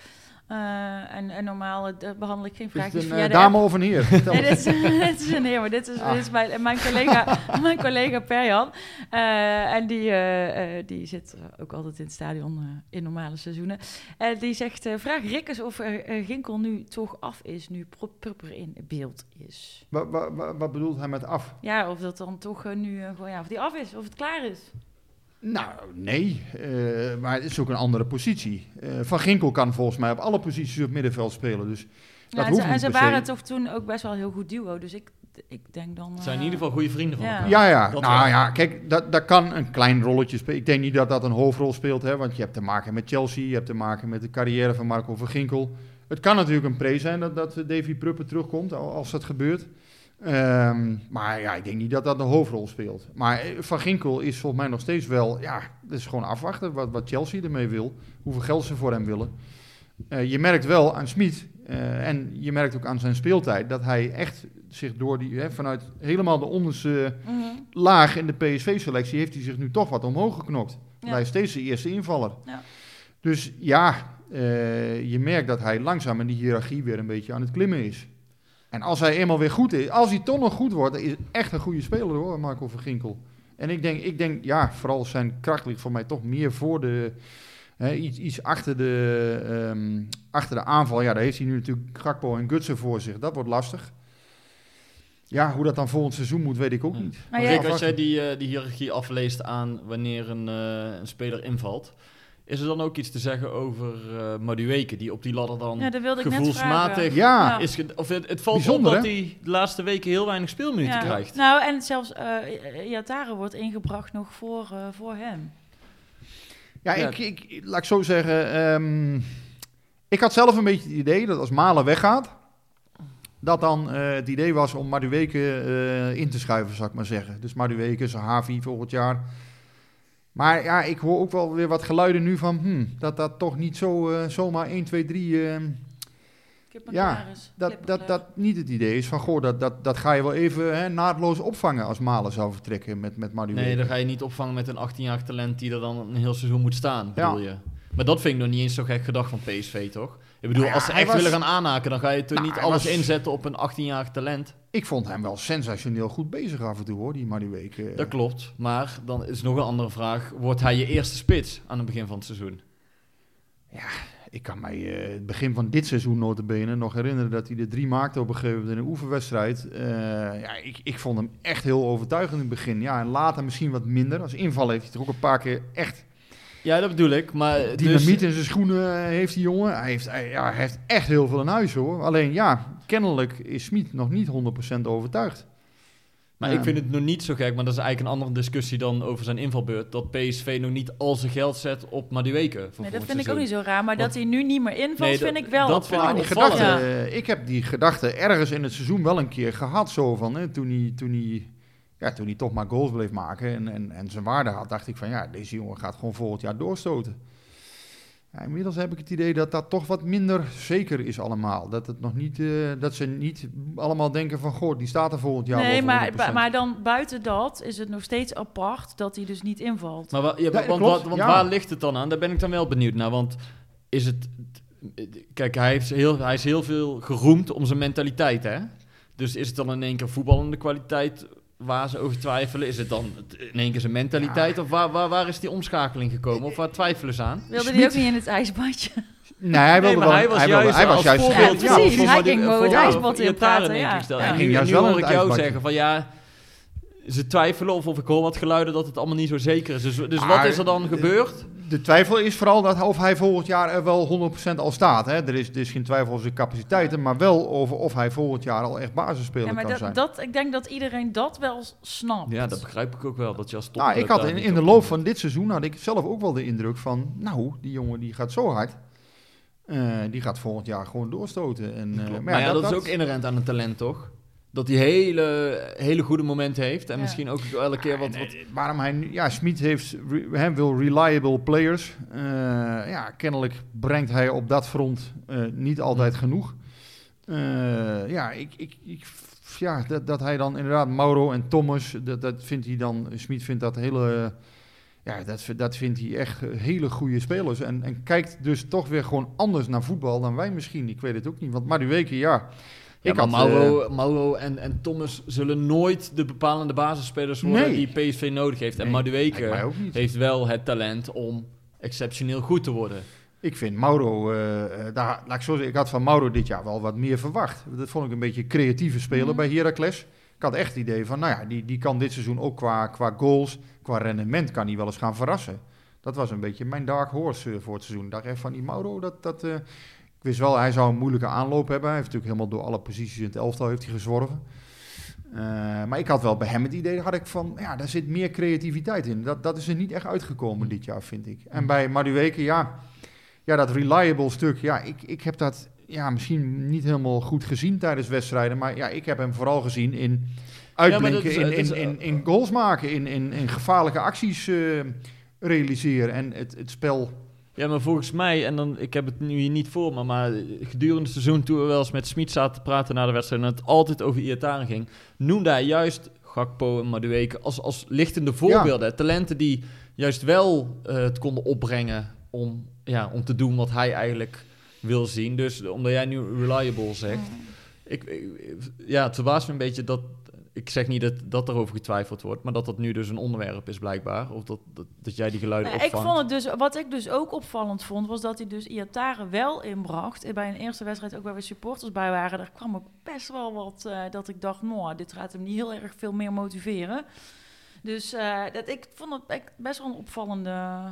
Eh, en, en normaal eh, behandel ik geen Is vraagjes het een eh, dame of een heer? Nee, dit is, dit is een heer, maar dit is, Ah. dit is mijn, mijn collega, mijn collega Perjan. En die, die zit ook altijd in het stadion in normale seizoenen. En die zegt, vraag Rick eens of Ginkel nu toch af is, nu Prupper in beeld is. Wa- wa- wa- wat bedoelt hij met af? Ja, of dat dan toch nu gewoon, ja, of die af is, of het klaar is. Nou, nee. eh, maar het is ook een andere positie. Eh, Van Ginkel kan volgens mij op alle posities op middenveld spelen. Dus Ja, en hoeft ze, en niet ze waren toch toen ook best wel een heel goed duo. Dus ik, ik denk dan... Het zijn in eh, ieder geval goede vrienden van Ja. elkaar. Ja, ja. Dat nou wel. ja, kijk, dat, dat kan een klein rolletje spelen. Ik denk niet dat dat een hoofdrol speelt, hè, want je hebt te maken met Chelsea, je hebt te maken met de carrière van Marco van Ginkel. Het kan natuurlijk een pre zijn dat, dat Davy Pruppen terugkomt, al- als dat gebeurt. Ehm, maar ja, ik denk niet dat dat een hoofdrol speelt. Maar eh, Van Ginkel is volgens mij nog steeds wel, ja, dat is gewoon afwachten wat, wat Chelsea ermee wil, hoeveel geld ze voor hem willen. Eh, je merkt wel aan Smit eh, en je merkt ook aan zijn speeltijd dat hij echt zich door die, hè, vanuit helemaal de onderste mhm. laag in de PSV-selectie heeft hij zich nu toch wat omhoog geknokt. Ja. Hij is steeds de eerste invaller. Ja. Dus ja, je merkt dat hij langzaam in die hiërarchie weer een beetje aan het klimmen is. En als hij eenmaal weer goed is, als hij toch nog goed wordt, dan is het echt een goede speler hoor, Marco van Ginkel. En ik denk, ik denk ja, vooral zijn kracht ligt voor mij toch meer voor de, hè, iets, iets achter, de, ehm, achter de aanval. Ja, daar heeft hij nu natuurlijk Gakpo en Gutsen voor zich. Dat wordt lastig. Ja, hoe dat dan volgend seizoen moet, weet ik ook Ja. niet. Maar Rick, jij- als jij die, eh, die hiërarchie afleest aan wanneer een, eh, een speler invalt, is er dan ook iets te zeggen over eh Madueke, die op die ladder dan Ja, dat wilde ik net gevoelsmatig vragen. Ja, Ja. is... ge- Of het, het valt Bijzonder, op dat hij de laatste weken heel weinig speelminuten Ja. krijgt. Nou, en zelfs eh Yatare wordt ingebracht nog voor, eh, voor hem. Ja, Ja. Ik, ik, laat ik zo zeggen. ehm, ik had zelf een beetje het idee dat als Malen weggaat, dat dan eh, het idee was om Madueke eh in te schuiven, zou ik maar zeggen. Dus Madueke, Zahavi volgend jaar. Maar ja, ik hoor ook wel weer wat geluiden nu van hmm, dat dat toch niet zo eh, zomaar 1, 2, 3. eh, Kip en Ja, dat, dat, dat niet het idee is van goh, dat, dat, dat ga je wel even hè, naadloos opvangen als Malen zou vertrekken met, met Madueke. Nee, dan ga je niet opvangen met een 18-jarig talent die er dan een heel seizoen moet staan, Ja. bedoel je. Maar dat vind ik nog niet eens zo gek gedacht van PSV, toch? Ik bedoel, Nou ja, als ze echt was- willen gaan aanhaken, dan ga je toch Nou, niet alles was- inzetten op een 18-jarig talent. Ik vond hem wel sensationeel goed bezig af en toe hoor, die Madueke. Dat klopt, maar dan is nog een andere vraag. Wordt hij je eerste spits aan het begin van het seizoen? Ik kan mij eh, het begin van dit seizoen notabene nog herinneren dat hij er drie maakte op een gegeven moment in een oefenwedstrijd. Eh, ja, ik, ik vond hem echt heel overtuigend in het begin. Ja, en later misschien wat minder. Als inval heeft hij toch ook een paar keer echt Ja, dat bedoel ik, maar... dynamiet dus, in zijn schoenen eh, heeft die jongen. Hij heeft, hij, ja, hij heeft echt heel veel in huis hoor. Alleen ja, kennelijk is Smit nog niet 100% overtuigd. maar Ja. ik vind het nog niet zo gek, maar dat is eigenlijk een andere discussie dan over zijn invalbeurt. Dat PSV nog niet al zijn geld zet op Madueke. Nee, dat vind ik ook niet zo raar. Maar Want- dat hij nu niet meer invalt, Nee, dat- vind ik wel dat vind ik die opvallend. gedachte, Ja. eh, ik heb die gedachte ergens in het seizoen wel een keer gehad. Zo van, hè, toen, hij, toen, hij, ja, toen hij toch maar goals bleef maken en, en, en zijn waarde had, dacht ik van ja, deze jongen gaat gewoon volgend jaar doorstoten. Ja, inmiddels heb ik het idee dat dat toch wat minder zeker is allemaal. Dat, het nog niet, eh, dat ze niet allemaal denken van, goh, die staat er volgend jaar nee, maar, voor 100%. maar dan buiten dat is het nog steeds apart dat hij dus niet invalt. Maar wa- ja, want, klopt, wat- want ja. waar ligt het dan aan? Daar ben ik dan wel benieuwd naar. Want is het... Kijk, hij, heeft heel, hij is heel veel geroemd om zijn mentaliteit, hè? Dus is het dan in één keer voetballende kwaliteit waar ze over twijfelen? Is het dan in één keer zijn mentaliteit? Of waar, waar, waar is die omschakeling gekomen? Of waar twijfelen ze aan? Wilde hij Smit- ook niet in het ijsbadje? Nee, hij wilde maar wel, hij was wilde- juist hij was juist Ja, precies. voor Hij ging wel voor- het ijsbad in praten, denk ja. Ja. En Hij nu, ging juist nu hoor het ik jou zeggen van ja... Ze twijfelen of, of ik hoor wat geluiden dat het allemaal niet zo zeker is. Dus, dus wat is er dan gebeurd? De twijfel is vooral dat of hij volgend jaar er wel 100% al staat. Hè? Er, is, er is geen twijfel over zijn capaciteiten, maar wel over of hij volgend jaar al echt basisspeler Ja, maar kan dat, zijn. dat, ik denk dat iedereen dat wel snapt. Ja, dat begrijp ik ook wel. Dat je als nou, ik had in, in de op- loop van dit seizoen had ik zelf ook wel de indruk van, nou, die jongen die gaat zo hard. Eh, die gaat volgend jaar gewoon doorstoten. En, eh. Maar ja, dat, is ook inherent aan een talent, toch? Dat hij hele, hele goede momenten heeft. En Ja. misschien ook elke keer wat... Wat waarom hij nu, ja, Smit heeft, hij wil reliable players. Eh, ja, kennelijk brengt hij op dat front eh, niet altijd genoeg. Eh, ja, ik, ik, ik, ja dat, dat hij dan inderdaad Mauro en Thomas, dat, dat vindt hij dan, Smit vindt dat hele, ja, dat, dat vindt hij echt hele goede spelers. En, en kijkt dus toch weer gewoon anders naar voetbal dan wij misschien. Ik weet het ook niet. Want Madueke, ja. Ja, ik maar had, Mauro, eh, Mauro en, en Thomas zullen nooit de bepalende basisspelers worden Nee. die PSV nodig heeft. En Nee, Madueke ook niet. heeft wel het talent om exceptioneel goed te worden. Ik vind Mauro, eh, eh, daar, laat ik zo zeggen, ik had van Mauro dit jaar wel wat meer verwacht. Dat vond ik een beetje creatieve speler Mhm. bij Heracles. Ik had echt het idee van, nou ja, die, die kan dit seizoen ook qua, qua goals, qua rendement, kan hij wel eens gaan verrassen. Dat was een beetje mijn dark horse voor het seizoen. Ik dacht echt van die Mauro, dat, dat, ik wist wel, hij zou een moeilijke aanloop hebben. Hij heeft natuurlijk helemaal door alle posities in het elftal heeft hij gezworven. Eh, maar ik had wel bij hem het idee, had ik van, ja, daar zit meer creativiteit in. Dat, dat is er niet echt uitgekomen dit jaar, vind ik. En bij Madueke, ja, ja, dat reliable stuk, ja, ik, ik heb dat ja, misschien niet helemaal goed gezien tijdens wedstrijden. Maar ja, ik heb hem vooral gezien in uitblinken, dat is- in, het is, in, in, in goals maken, in, in, in gevaarlijke acties eh, realiseren. En het, het spel, Ja, maar volgens mij, en dan, ik heb het nu hier niet voor me, maar gedurende het seizoen toen we wel eens met Smit zaten te praten na de wedstrijd en het altijd over Iataren ging, noemde hij juist Gakpo en Madueke als, als lichtende voorbeelden. Talenten die juist wel eh, het konden opbrengen om, ja, om te doen wat hij eigenlijk wil zien. Dus omdat jij nu reliable zegt, ik, ik- ja, het verbaast me een beetje dat. Ik zeg niet dat, dat erover getwijfeld wordt, maar dat dat nu dus een onderwerp is blijkbaar. Of dat, dat, dat jij die geluiden Nou, ik opvangt. vond het dus, wat ik dus ook opvallend vond, was dat hij dus Iatare wel inbracht. En Bij een eerste wedstrijd, ook waar we supporters bij waren, daar kwam ook best wel wat eh, dat ik dacht, nou, dit gaat hem niet heel erg veel meer motiveren. Dus eh, dat, ik vond het echt best wel een opvallende.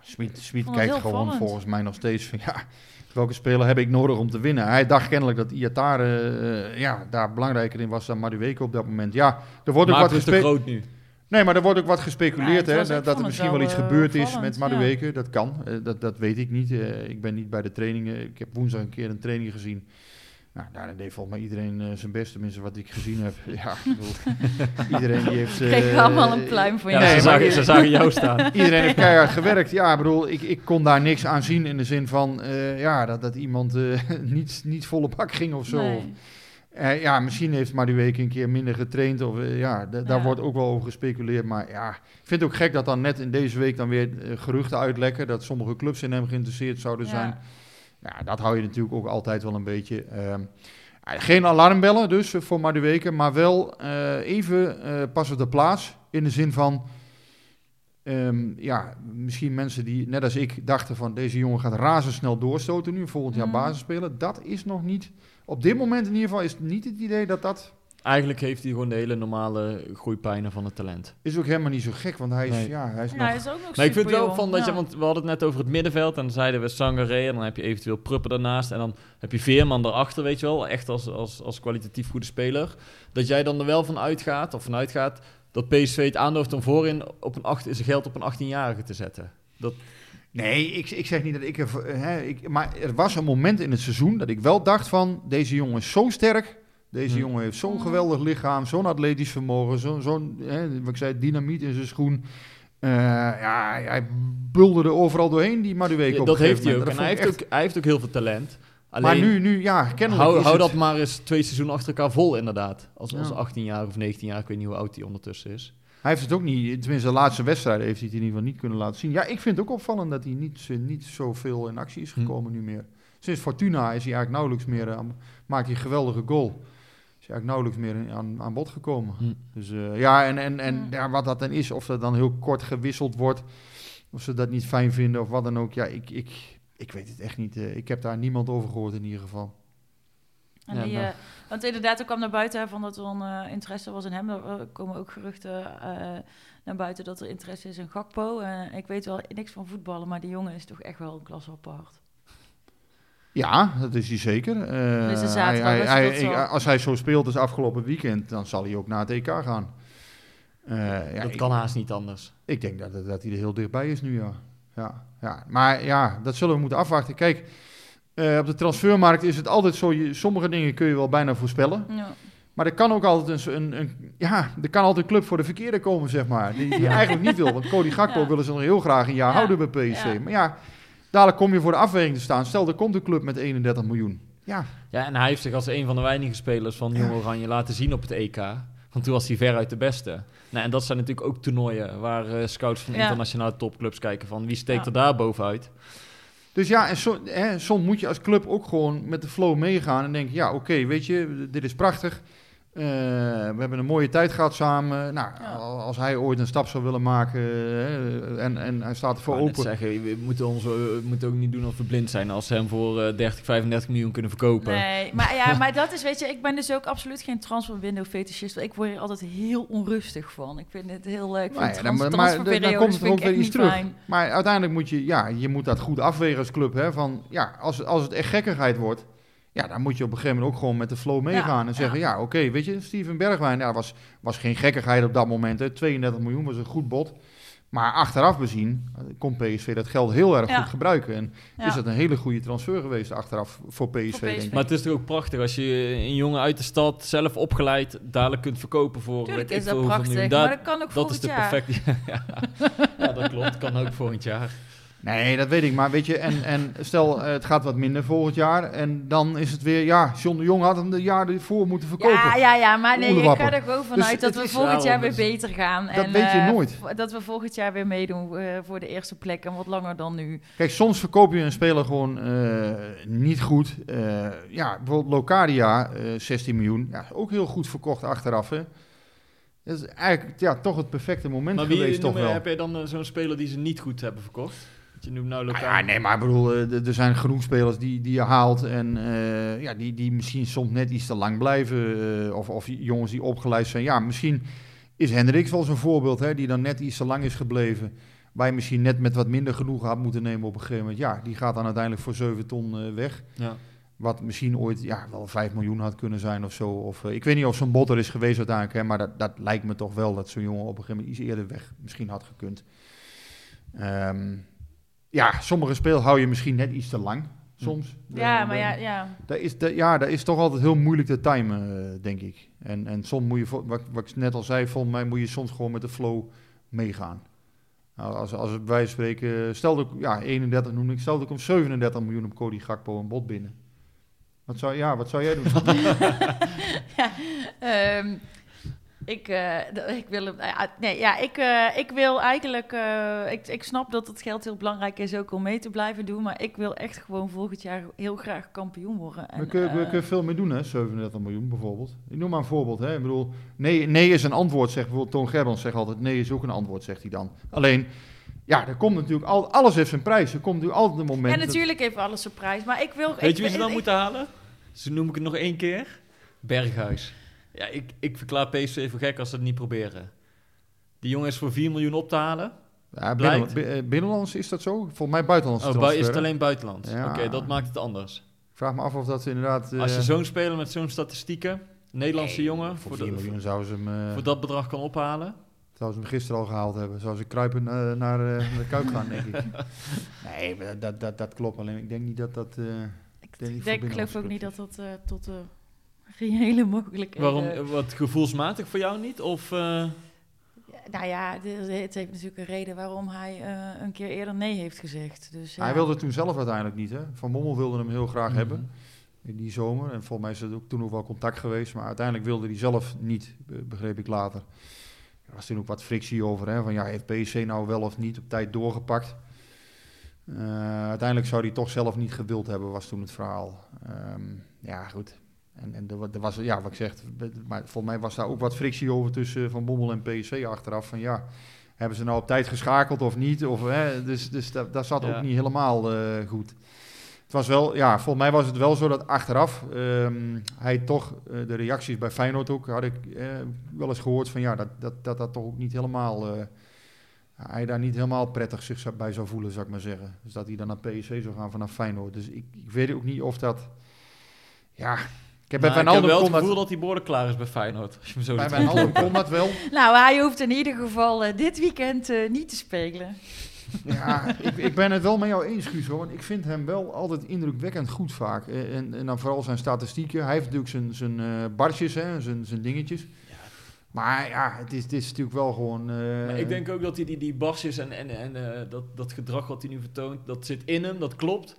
Smit, Smit kijkt gewoon opvallend. volgens mij nog steeds van, ja, welke speler heb ik nodig om te winnen? Hij dacht kennelijk dat Iatare eh, ja, daar belangrijker in was dan Madueke op dat moment. Ja, er wordt ook wat het te gespe- groot nu. Nee, maar er wordt ook wat gespeculeerd, hè, dat, er misschien wel, wel iets eh, gebeurd is met ja. Madueke. Dat kan, eh, dat, dat weet ik niet. Eh, ik ben niet bij de trainingen. Ik heb woensdag een keer een training gezien. Nou, daar deed volgens mij iedereen eh, zijn best, tenminste wat ik gezien heb. Ja, ik bedoel, iedereen die heeft... eh, Kreeg allemaal een pluim van Ja, jou. Nee, ze, zagen, ze zagen jou staan. Iedereen heeft keihard gewerkt. Ja, ik bedoel, ik, ik kon daar niks aan zien in de zin van eh, ja, dat, dat iemand eh, niet, niet volle bak ging of zo. Nee. Eh, ja, misschien heeft Madueke een keer minder getraind. Of, ja, da- daar Ja. wordt ook wel over gespeculeerd. Maar ja, ik vind het ook gek dat dan net in deze week dan weer geruchten uitlekken. Dat sommige clubs in hem geïnteresseerd zouden Ja. zijn. Ja, dat hou je natuurlijk ook altijd wel een beetje. ehm, geen alarmbellen dus voor Madueke. Maar wel eh, even eh pas op de plaats. In de zin van... ehm, ja, misschien mensen die net als ik dachten van... deze jongen gaat razendsnel doorstoten nu. Volgend jaar Mhm. basis spelen. Dat is nog niet... Op dit moment in ieder geval is het niet het idee dat dat... Eigenlijk heeft hij gewoon de hele normale groeipijnen van het talent. Is ook helemaal niet zo gek, want hij is, Nee. ja, hij is Ja, nog... hij is ook nog Maar ik vind wel van dat je, want we hadden het net over het middenveld en dan zeiden we Sangaré en dan heb je eventueel Pruppen daarnaast en dan heb je Veerman daarachter, weet je wel, echt als, als, als kwalitatief goede speler. Dat jij dan er wel van uitgaat, of vanuit gaat, dat PSV het aandurft om voorin op een acht, zijn geld op een 18-jarige te zetten. Dat, Nee, ik, ik zeg niet dat ik... Er, hè, ik maar er was een moment in het seizoen dat ik wel dacht van... deze jongen is zo sterk... Deze Hm. jongen heeft zo'n Mhm. geweldig lichaam, zo'n atletisch vermogen, zo'n, zo'n hè, wat ik zei, dynamiet in zijn schoen. Eh, ja, hij bulderde overal doorheen, die Madueke Ja, op dat heeft hij ook. En hij heeft ook, hij heeft ook heel veel talent. Alleen, Maar nu, nu, ja, kennelijk hou, is hou het- dat maar eens twee seizoenen achter elkaar vol inderdaad. Als, als Ja. 18 jaar of 19 jaar, ik weet niet hoe oud hij ondertussen is. Hij heeft het ook niet, tenminste de laatste wedstrijden heeft hij het in ieder geval niet kunnen laten zien. Ja, ik vind het ook opvallend dat hij niet, niet zoveel in actie is Hm. gekomen nu meer. Sinds Fortuna is hij eigenlijk nauwelijks meer, eh, maakt hij een geweldige goal. Is eigenlijk nauwelijks meer aan, aan bod gekomen. Hm. Dus eh, ja, en, en, en Ja. ja, wat dat dan is, of dat dan heel kort gewisseld wordt, of ze dat niet fijn vinden of wat dan ook. Ja, ik, ik, ik weet het echt niet. eh, ik heb daar niemand over gehoord in ieder geval. En Ja, die, nou. eh, want inderdaad, er kwam naar buiten van dat er een interesse was in hem. Er komen ook geruchten eh, naar buiten dat er interesse is in Gakpo. Eh, ik weet wel niks van voetballen, maar die jongen is toch echt wel een klas apart. Ja, dat is hij zeker. Eh, Dus hij, ik- als hij zo speelt als afgelopen weekend, dan zal hij ook naar het EK gaan. Eh, ja, dat ik, kan haast niet anders. ik denk dat, dat hij er heel dichtbij is nu, ja. ja, ja. Maar ja, dat zullen we moeten afwachten. Kijk, eh, op de transfermarkt is het altijd zo, je, sommige dingen kun je wel bijna voorspellen. Ja. Maar er kan ook altijd een, een, een- ja, er kan altijd een club voor de verkeerde komen, zeg maar. Die, die eigenlijk niet wil. Want Cody Gakpo Ja. willen ze nog heel graag een jaar Ja. houden bij PSV. Ja. Maar ja, dadelijk kom je voor de afweging te staan. Stel, er komt een club met 31 miljoen. Ja, Ja, en hij heeft zich als een van de weinige spelers van Jong Oranje laten zien op het EK. Want toen was hij veruit de beste. Nou, en dat zijn natuurlijk ook toernooien waar eh, scouts van Ja. internationale topclubs kijken van wie steekt Ja. er daar bovenuit. Dus ja, en so, hè, soms moet je als club ook gewoon met de flow meegaan en denken, ja, oké, weet je, dit is prachtig. Eh, we hebben een mooie tijd gehad samen. Nou, Ja. als hij ooit een stap zou willen maken eh, en, en hij staat ervoor open. zeggen, we moeten, ons, we moeten ook niet doen of we blind zijn als ze hem voor eh, 30, 35 miljoen kunnen verkopen. Nee, maar ja, maar dat is, weet je, ik ben dus ook absoluut geen transfer window fetischist. Ik word hier altijd heel onrustig van. Ik vind het heel leuk. Ik vind Maar ja, trans- dan, maar dan transferperiodes komt het vind ook ik weer echt iets niet terug. fijn. Maar uiteindelijk moet je, ja, je moet dat goed afwegen als club. Hè, van, ja, als, als het echt gekkigheid wordt, ja, dan moet je op een gegeven moment ook gewoon met de flow meegaan. Ja, en zeggen, ja, oké, weet je, Steven Bergwijn, ja, was, was geen gekkigheid op dat moment. Hè, 32 miljoen was een goed bod. Maar achteraf bezien eh, kon PSV dat geld heel erg Ja. goed gebruiken. En Ja. is dat een hele goede transfer geweest achteraf voor PSV, PSV. denk ik. Maar het is toch ook prachtig als je een jongen uit de stad zelf opgeleid dadelijk kunt verkopen voor Tuurlijk weet is ik dat prachtig, miljoen. maar Daar- dat kan ook dat volgend is de jaar. perfecte. ja. ja, dat klopt. Kan ook volgend jaar. Nee, dat weet ik. Maar weet je, en, en stel eh, het gaat wat minder volgend jaar. En dan is het weer, ja, John de Jong had hem de jaar ervoor moeten verkopen. Ja, ja, ja, maar nee, ik ga er gewoon vanuit Dus dat we volgend jaar weer beter gaan. Dat en, weet je eh, nooit. Dat we volgend jaar weer meedoen eh, voor de eerste plek en wat langer dan nu. Kijk, soms verkoop je een speler gewoon eh, niet goed. Eh, ja, bijvoorbeeld Locadia, eh 16 miljoen. Ja, ook heel goed verkocht achteraf. Hè. Dat is eigenlijk ja, toch het perfecte moment Maar wie geweest, toch wel. heb jij dan zo'n speler die ze niet goed hebben verkocht? Je noemt nou Nou lokaal. ja, nee, maar ik bedoel, eh, er zijn genoeg spelers die, die je haalt en eh, ja, die, die misschien soms net iets te lang blijven. eh, of, of jongens die opgeleid zijn. Ja, misschien is Hendricks wel zo'n voorbeeld, hè, die dan net iets te lang is gebleven. Waar je misschien net met wat minder genoeg had moeten nemen op een gegeven moment. Ja, die gaat dan uiteindelijk voor 7 ton eh, weg. Ja. Wat misschien ooit ja, wel 5 miljoen had kunnen zijn of zo. Of, ik weet niet of zo'n botter is geweest uiteindelijk. Hè, maar dat, dat lijkt me toch wel dat zo'n jongen op een gegeven moment iets eerder weg misschien had gekund. Ehm, ja, sommige speel hou je misschien net iets te lang. Soms. Ja, Eh, maar ja, ja. Dat is, dat- ja, dat is toch altijd heel moeilijk te timen, eh, denk ik. En, en soms moet je, wat, wat ik net al zei, volgens mij moet je soms gewoon met de flow meegaan. Nou, als, als het bij spreken, stel dat ik, ja, 31 noem ik, stel dat ik om 37 miljoen op Cody Gakpo een bod binnen. Wat zou, ja, wat zou jij doen? Ehm, ik, eh, ik wil hem. ja, nee, ja, ik, eh, ik wil eigenlijk. eh, ik, ik snap dat het geld heel belangrijk is ook om mee te blijven doen. Maar ik wil echt gewoon volgend jaar heel graag kampioen worden. En, we, kunnen, we kunnen veel meer doen, hè? 37 miljoen bijvoorbeeld. Ik noem maar een voorbeeld. Hè? Ik bedoel, nee, nee is een antwoord, zegt bijvoorbeeld Toon Gerbrands zegt altijd. Nee is ook een antwoord, zegt hij dan. Alleen, ja, er komt natuurlijk al, alles heeft zijn prijs. Er komt natuurlijk altijd een moment. ja, dat- natuurlijk heeft alles een prijs. Maar ik wil. Weet ik, je wie ze dan ik- moeten halen? Ze noem ik het nog één keer. Berghuis. Ja, ik, ik verklaar PSV voor gek als ze het niet proberen. Die jongen is voor 4 miljoen op te halen. Ja, binnen, eh, binnenlands is dat zo? Volgens mij buitenlands. Oh, bui- is het alleen buitenland? Ja. Oké, dat maakt het anders. Ik vraag me af of dat ze inderdaad... eh, Als je zo'n speler met zo'n statistieken, Nederlandse jongen, voor voor, 4 de- miljoen zouden ze, hem, eh, voor dat bedrag kan ophalen. zouden ze hem gisteren al gehaald hebben. Zouden ze kruipen eh, naar eh, naar de Kuip gaan, denk ik. Nee, dat, dat, dat klopt. Alleen ik denk niet dat dat... eh, Ik denk ik geloof ook niet dat dat eh, tot de reële mogelijkheden... Waarom? eh, Wat gevoelsmatig voor jou niet? Of eh, Nou ja, het heeft natuurlijk een reden waarom hij eh, een keer eerder nee heeft gezegd. Dus, ja. Hij wilde het toen zelf uiteindelijk niet. Hè? Van Mommel wilde hem heel graag Mhm. hebben. In die zomer. En volgens mij is er ook toen nog wel contact geweest. Maar uiteindelijk wilde hij zelf niet, be- begreep ik later. Er was toen ook wat frictie over. Hè? Van ja, heeft PSC nou wel of niet op tijd doorgepakt? Eh, uiteindelijk zou hij toch zelf niet gewild hebben, was toen het verhaal. Ehm, ja, goed. En, en er, er was, ja, wat ik zeg, maar volgens mij was daar ook wat frictie over tussen Van Bommel en PSC achteraf. Van ja, hebben ze nou op tijd geschakeld of niet? Of, hè, dus dus dat, dat zat Ja. ook niet helemaal eh, goed. Het was wel, ja, volgens mij was het wel zo dat achteraf ehm, hij toch eh, de reacties bij Feyenoord ook, had ik eh, wel eens gehoord van ja, dat dat, dat, dat toch ook niet helemaal, eh, hij daar niet helemaal prettig zich bij zou voelen, zou ik maar zeggen. Dus dat hij dan naar PSV zou gaan vanaf Feyenoord. Dus ik, ik weet ook niet of dat, ja, ik heb bij nou, ik heb Wijnaldum wel het gevoel dat hij behoorlijk klaar is bij Feyenoord. Als je me zo bij ziet. Wijnaldum kon dat wel. Nou, hij hoeft in ieder geval eh, dit weekend eh, niet te spelen. Ja, ik, ik ben het wel met jou eens, Guus, hoor, want ik vind hem wel altijd indrukwekkend goed vaak. Eh, En, en dan vooral zijn statistieken. Hij heeft natuurlijk zijn, zijn eh bartjes, hè, zijn, zijn dingetjes. Maar ja, het is, het is natuurlijk wel gewoon... eh, Maar ik denk ook dat hij die, die barsjes en, en, en eh, dat, dat gedrag wat hij nu vertoont, dat zit in hem, dat klopt.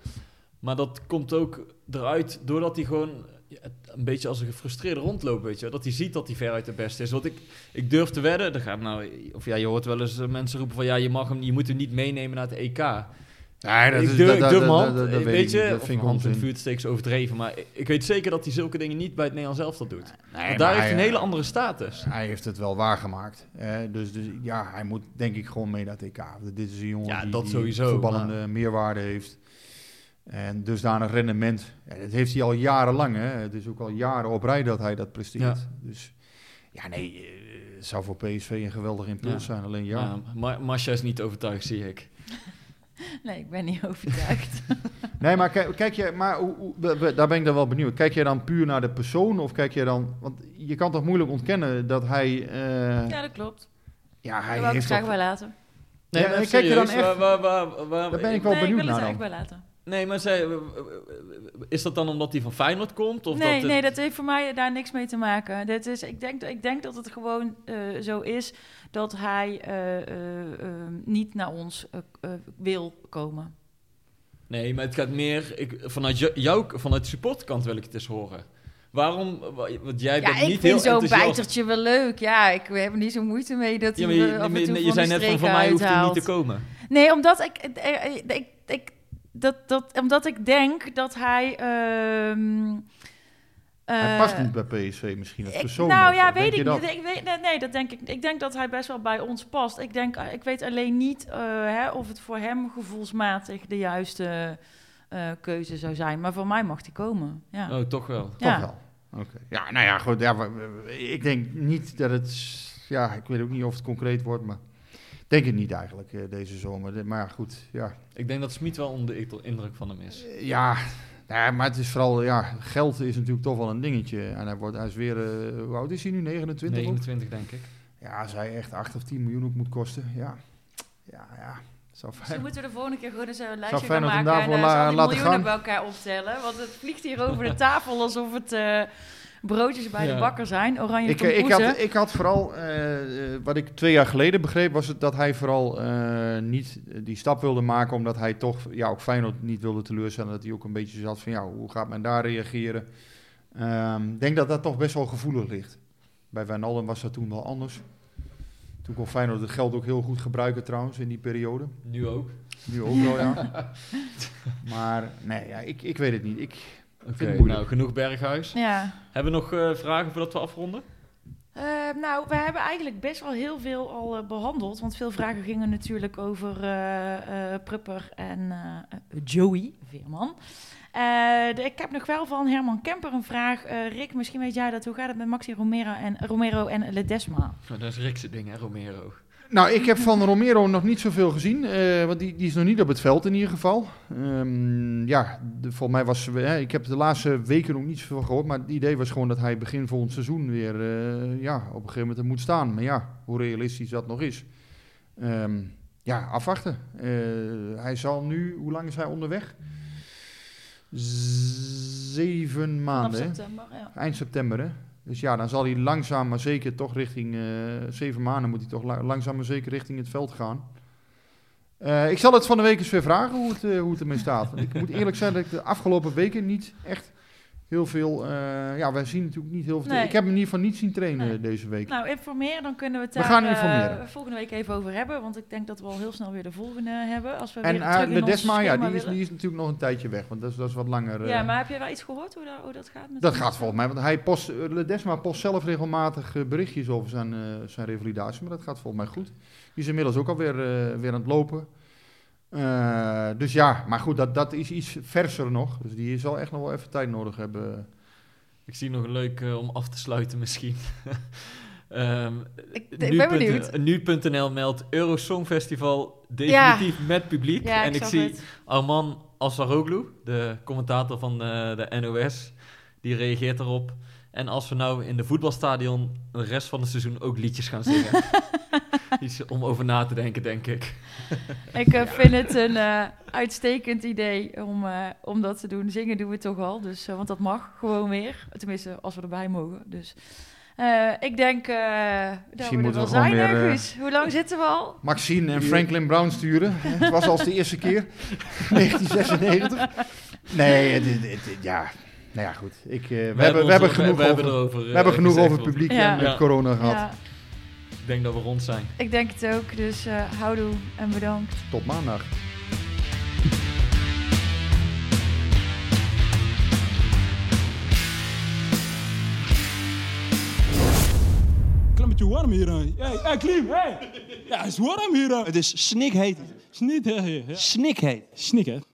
Maar dat komt ook eruit doordat hij gewoon... een beetje als een gefrustreerde rondloop, weet je. Dat hij ziet dat hij veruit de beste is. Want ik, ik durf te wedden, er gaat nou, of ja, je hoort wel eens eh, mensen roepen van ja, je, mag hem, je moet hem niet meenemen naar het EK. Nee, dat is- ik durf dat- mijn hand, dat- dat eh, weet je. Dat vind ik hand in het onzin. vuur overdreven, maar ik, weet zeker dat hij zulke dingen niet bij het Nederlands elftal doet. Nee, Want daar heeft hij een hele eh, andere status. Hij heeft het wel waargemaakt. dus, dus ja, hij moet denk ik gewoon mee naar het EK. Dit is een jongen Ja, die, dat die sowieso, meerwaarde heeft. En dusdanig rendement. Ja, dat heeft hij al jarenlang. Hè. Het is ook al jaren op rij dat hij dat presteert. Ja. Dus ja, nee, eh, het zou voor PSV een geweldig impuls Ja. zijn. Alleen ja, Ja, Ma- Masha is niet overtuigd, zie ik. Nee, ik ben niet overtuigd. Nee, maar kijk, kijk je, maar hoe, hoe- daar ben ik dan wel benieuwd. Kijk jij dan puur naar de persoon of kijk je dan, want je kan toch moeilijk ontkennen dat hij, eh, ja, dat klopt. ja, Daar hij wil ik graag bij laten. Nee, Ja, maar kijk je dan serieus, echt- waar- waar- waar- waar- Daar ben ik wel nee, ik benieuwd wil het naar eigenlijk bij laten. Nee, maar zij, is dat dan omdat hij van Feyenoord komt? Of nee, dat het- nee, dat heeft voor mij daar niks mee te maken. Dit is, ik, denk, ik denk dat het gewoon eh, zo is dat hij eh, eh, eh, niet naar ons wil komen. Nee, maar het gaat meer... Ik, vanuit jou, jou, vanuit de supportkant wil ik het eens horen. Waarom? wa- Want jij Ja, bent ik niet vind heel zo'n enthousiast. bijtertje wel leuk. Ja, ik heb er niet zo moeite mee dat Ja, hij maar je, af en toe van je zei net van, voor mij hoeft hij niet te komen. Nee, omdat ik, ik, ik, dat, dat, omdat ik denk dat hij... ehm, hij eh, past niet bij PSV misschien als ik- persoon. nou ja, weet ik niet. Ik weet, nee, nee, dat denk ik. Ik denk dat hij best wel bij ons past. Ik, denk, ik weet alleen niet eh, hè, of het voor hem gevoelsmatig de juiste eh, keuze zou zijn. Maar voor mij mag hij komen. Ja. Oh, toch wel. Toch ja. wel. Oké. Ja, nou ja, goed. Ja, ik denk niet dat het, ja, ik weet ook niet of het concreet wordt, maar denk het niet eigenlijk eh, deze zomer. Maar goed, ja. Ik denk dat Smit wel onder de indruk van hem is. Eh, Ja, nou ja, maar het is vooral, ja, geld is natuurlijk toch wel een dingetje. En hij, wordt, hij is weer, eh, hoe oud is hij nu? 29? ook? 29 denk ik. Ja, als hij echt 8 of 10 miljoen ook moet kosten, ja. Ja, ja. Zou Dus dan fijn. moeten we de volgende keer gewoon eens een Zou lijstje gaan maken en daarvoor eh, la- al die laten miljoenen gaan? bij elkaar optellen. Want het vliegt hier over de tafel alsof het eh, broodjes bij Ja. de bakker zijn. Oranje Ik, eh, ik, had, ik had vooral, eh, eh, wat ik twee jaar geleden begreep, was het dat hij vooral eh, niet die stap wilde maken, omdat hij toch ja, ook Feyenoord niet wilde teleurstellen. Dat hij ook een beetje zat van, ja, hoe gaat men daar reageren? Ehm, Ik denk dat dat toch best wel gevoelig ligt. Bij Wijnaldum was dat toen wel anders. Toen kon Feyenoord het geld ook heel goed gebruiken trouwens in die periode. Nu ook. Nu ook wel, ja. Maar nee, ja, ik, ik weet het niet. Ik, Nou genoeg Berghuis. Ja. Hebben we nog eh, vragen voordat we afronden? Eh, nou, we hebben eigenlijk best wel heel veel al eh, behandeld. Want veel vragen gingen natuurlijk over eh, eh, Prupper en eh, Joey Veerman. Eh, de- ik heb nog wel van Herman Kemper een vraag. Eh, Rick, misschien weet jij dat. Hoe gaat het met Maxi Romero en, Romero en Ledesma? Nou, dat is Rickse ding, hè, Romero. Nou, ik heb van Romero nog niet zoveel gezien. eh, want die, die is nog niet op het veld in ieder geval. Ehm, ja, de, volgens mij was... eh, ik heb de laatste weken nog niet zoveel gehoord. Maar het idee was gewoon dat hij begin volgend seizoen weer... eh, ja, op een gegeven moment er moet staan. Maar ja, hoe realistisch dat nog is. Ehm, ja, afwachten. Hij zal nu... Hoe lang is hij onderweg? Zeven maanden, september, ja. Eind september, hè? Dus ja, dan zal hij langzaam maar zeker toch richting... eh, zeven maanden moet hij toch la- langzaam maar zeker richting het veld gaan. Eh, ik zal het van de week eens weer vragen hoe het, eh, hoe het ermee staat. Want ik moet eerlijk zijn dat ik de afgelopen weken niet echt heel veel... eh, ja, wij zien natuurlijk niet heel veel... Nee. Ik heb hem in ieder geval niet zien trainen Nee. deze week. Nou, informeer, dan kunnen we het We daar gaan eh, informeren. volgende week even over hebben. Want ik denk dat we al heel snel weer de volgende hebben. Als we en weer uh, terug in ons Ledesma, ja, die is, die is natuurlijk nog een tijdje weg. Want dat is, dat is wat langer... Ja, maar heb je wel iets gehoord hoe dat, hoe dat gaat? Met Dat gaat volgens mij, want hij post, Ledesma post zelf regelmatig berichtjes over zijn, zijn revalidatie, maar dat gaat volgens mij goed. Die is inmiddels ook alweer weer aan het lopen. Eh, dus ja, maar goed, dat, dat is iets verser nog. Dus die zal echt nog wel even tijd nodig hebben. Ik zie nog een leuk eh, om af te sluiten misschien. Ehm, Ik- ik ben benieuwd. Nu.nl meldt Eurosongfestival definitief met publiek. Ja, en ik zie het. Arman Asaroglu, de commentator van eh, de NOS, die reageert erop. En als we nou in de voetbalstadion de rest van het seizoen ook liedjes gaan zingen. Iets om over na te denken, denk ik. Ik eh, vind het een eh, uitstekend idee om, eh, om dat te doen. Zingen doen we toch al, dus, eh, want dat mag gewoon weer. Tenminste, als we erbij mogen. Dus eh, ik denk eh dat Misschien we er moeten wel zijn, weer, eh? Hoe lang zitten we al? Maxine en Franklin Brown sturen. Het was als de eerste keer, 1996. Nee, het, het- het- ja, Nou ja, goed. Ik, eh, we, hebben, we hebben genoeg we hebben over, erover, we eh, hebben genoeg over publiek Ja. en met Ja. corona gehad. Ja, Ik denk dat we rond zijn. ik denk het ook. Dus eh houdoe en bedankt. Tot maandag. Beetje warm hier. Hey, hey, Klim, hey. Ja, het is warm hier. Het is snikheet. Snikheet. Snik, hè.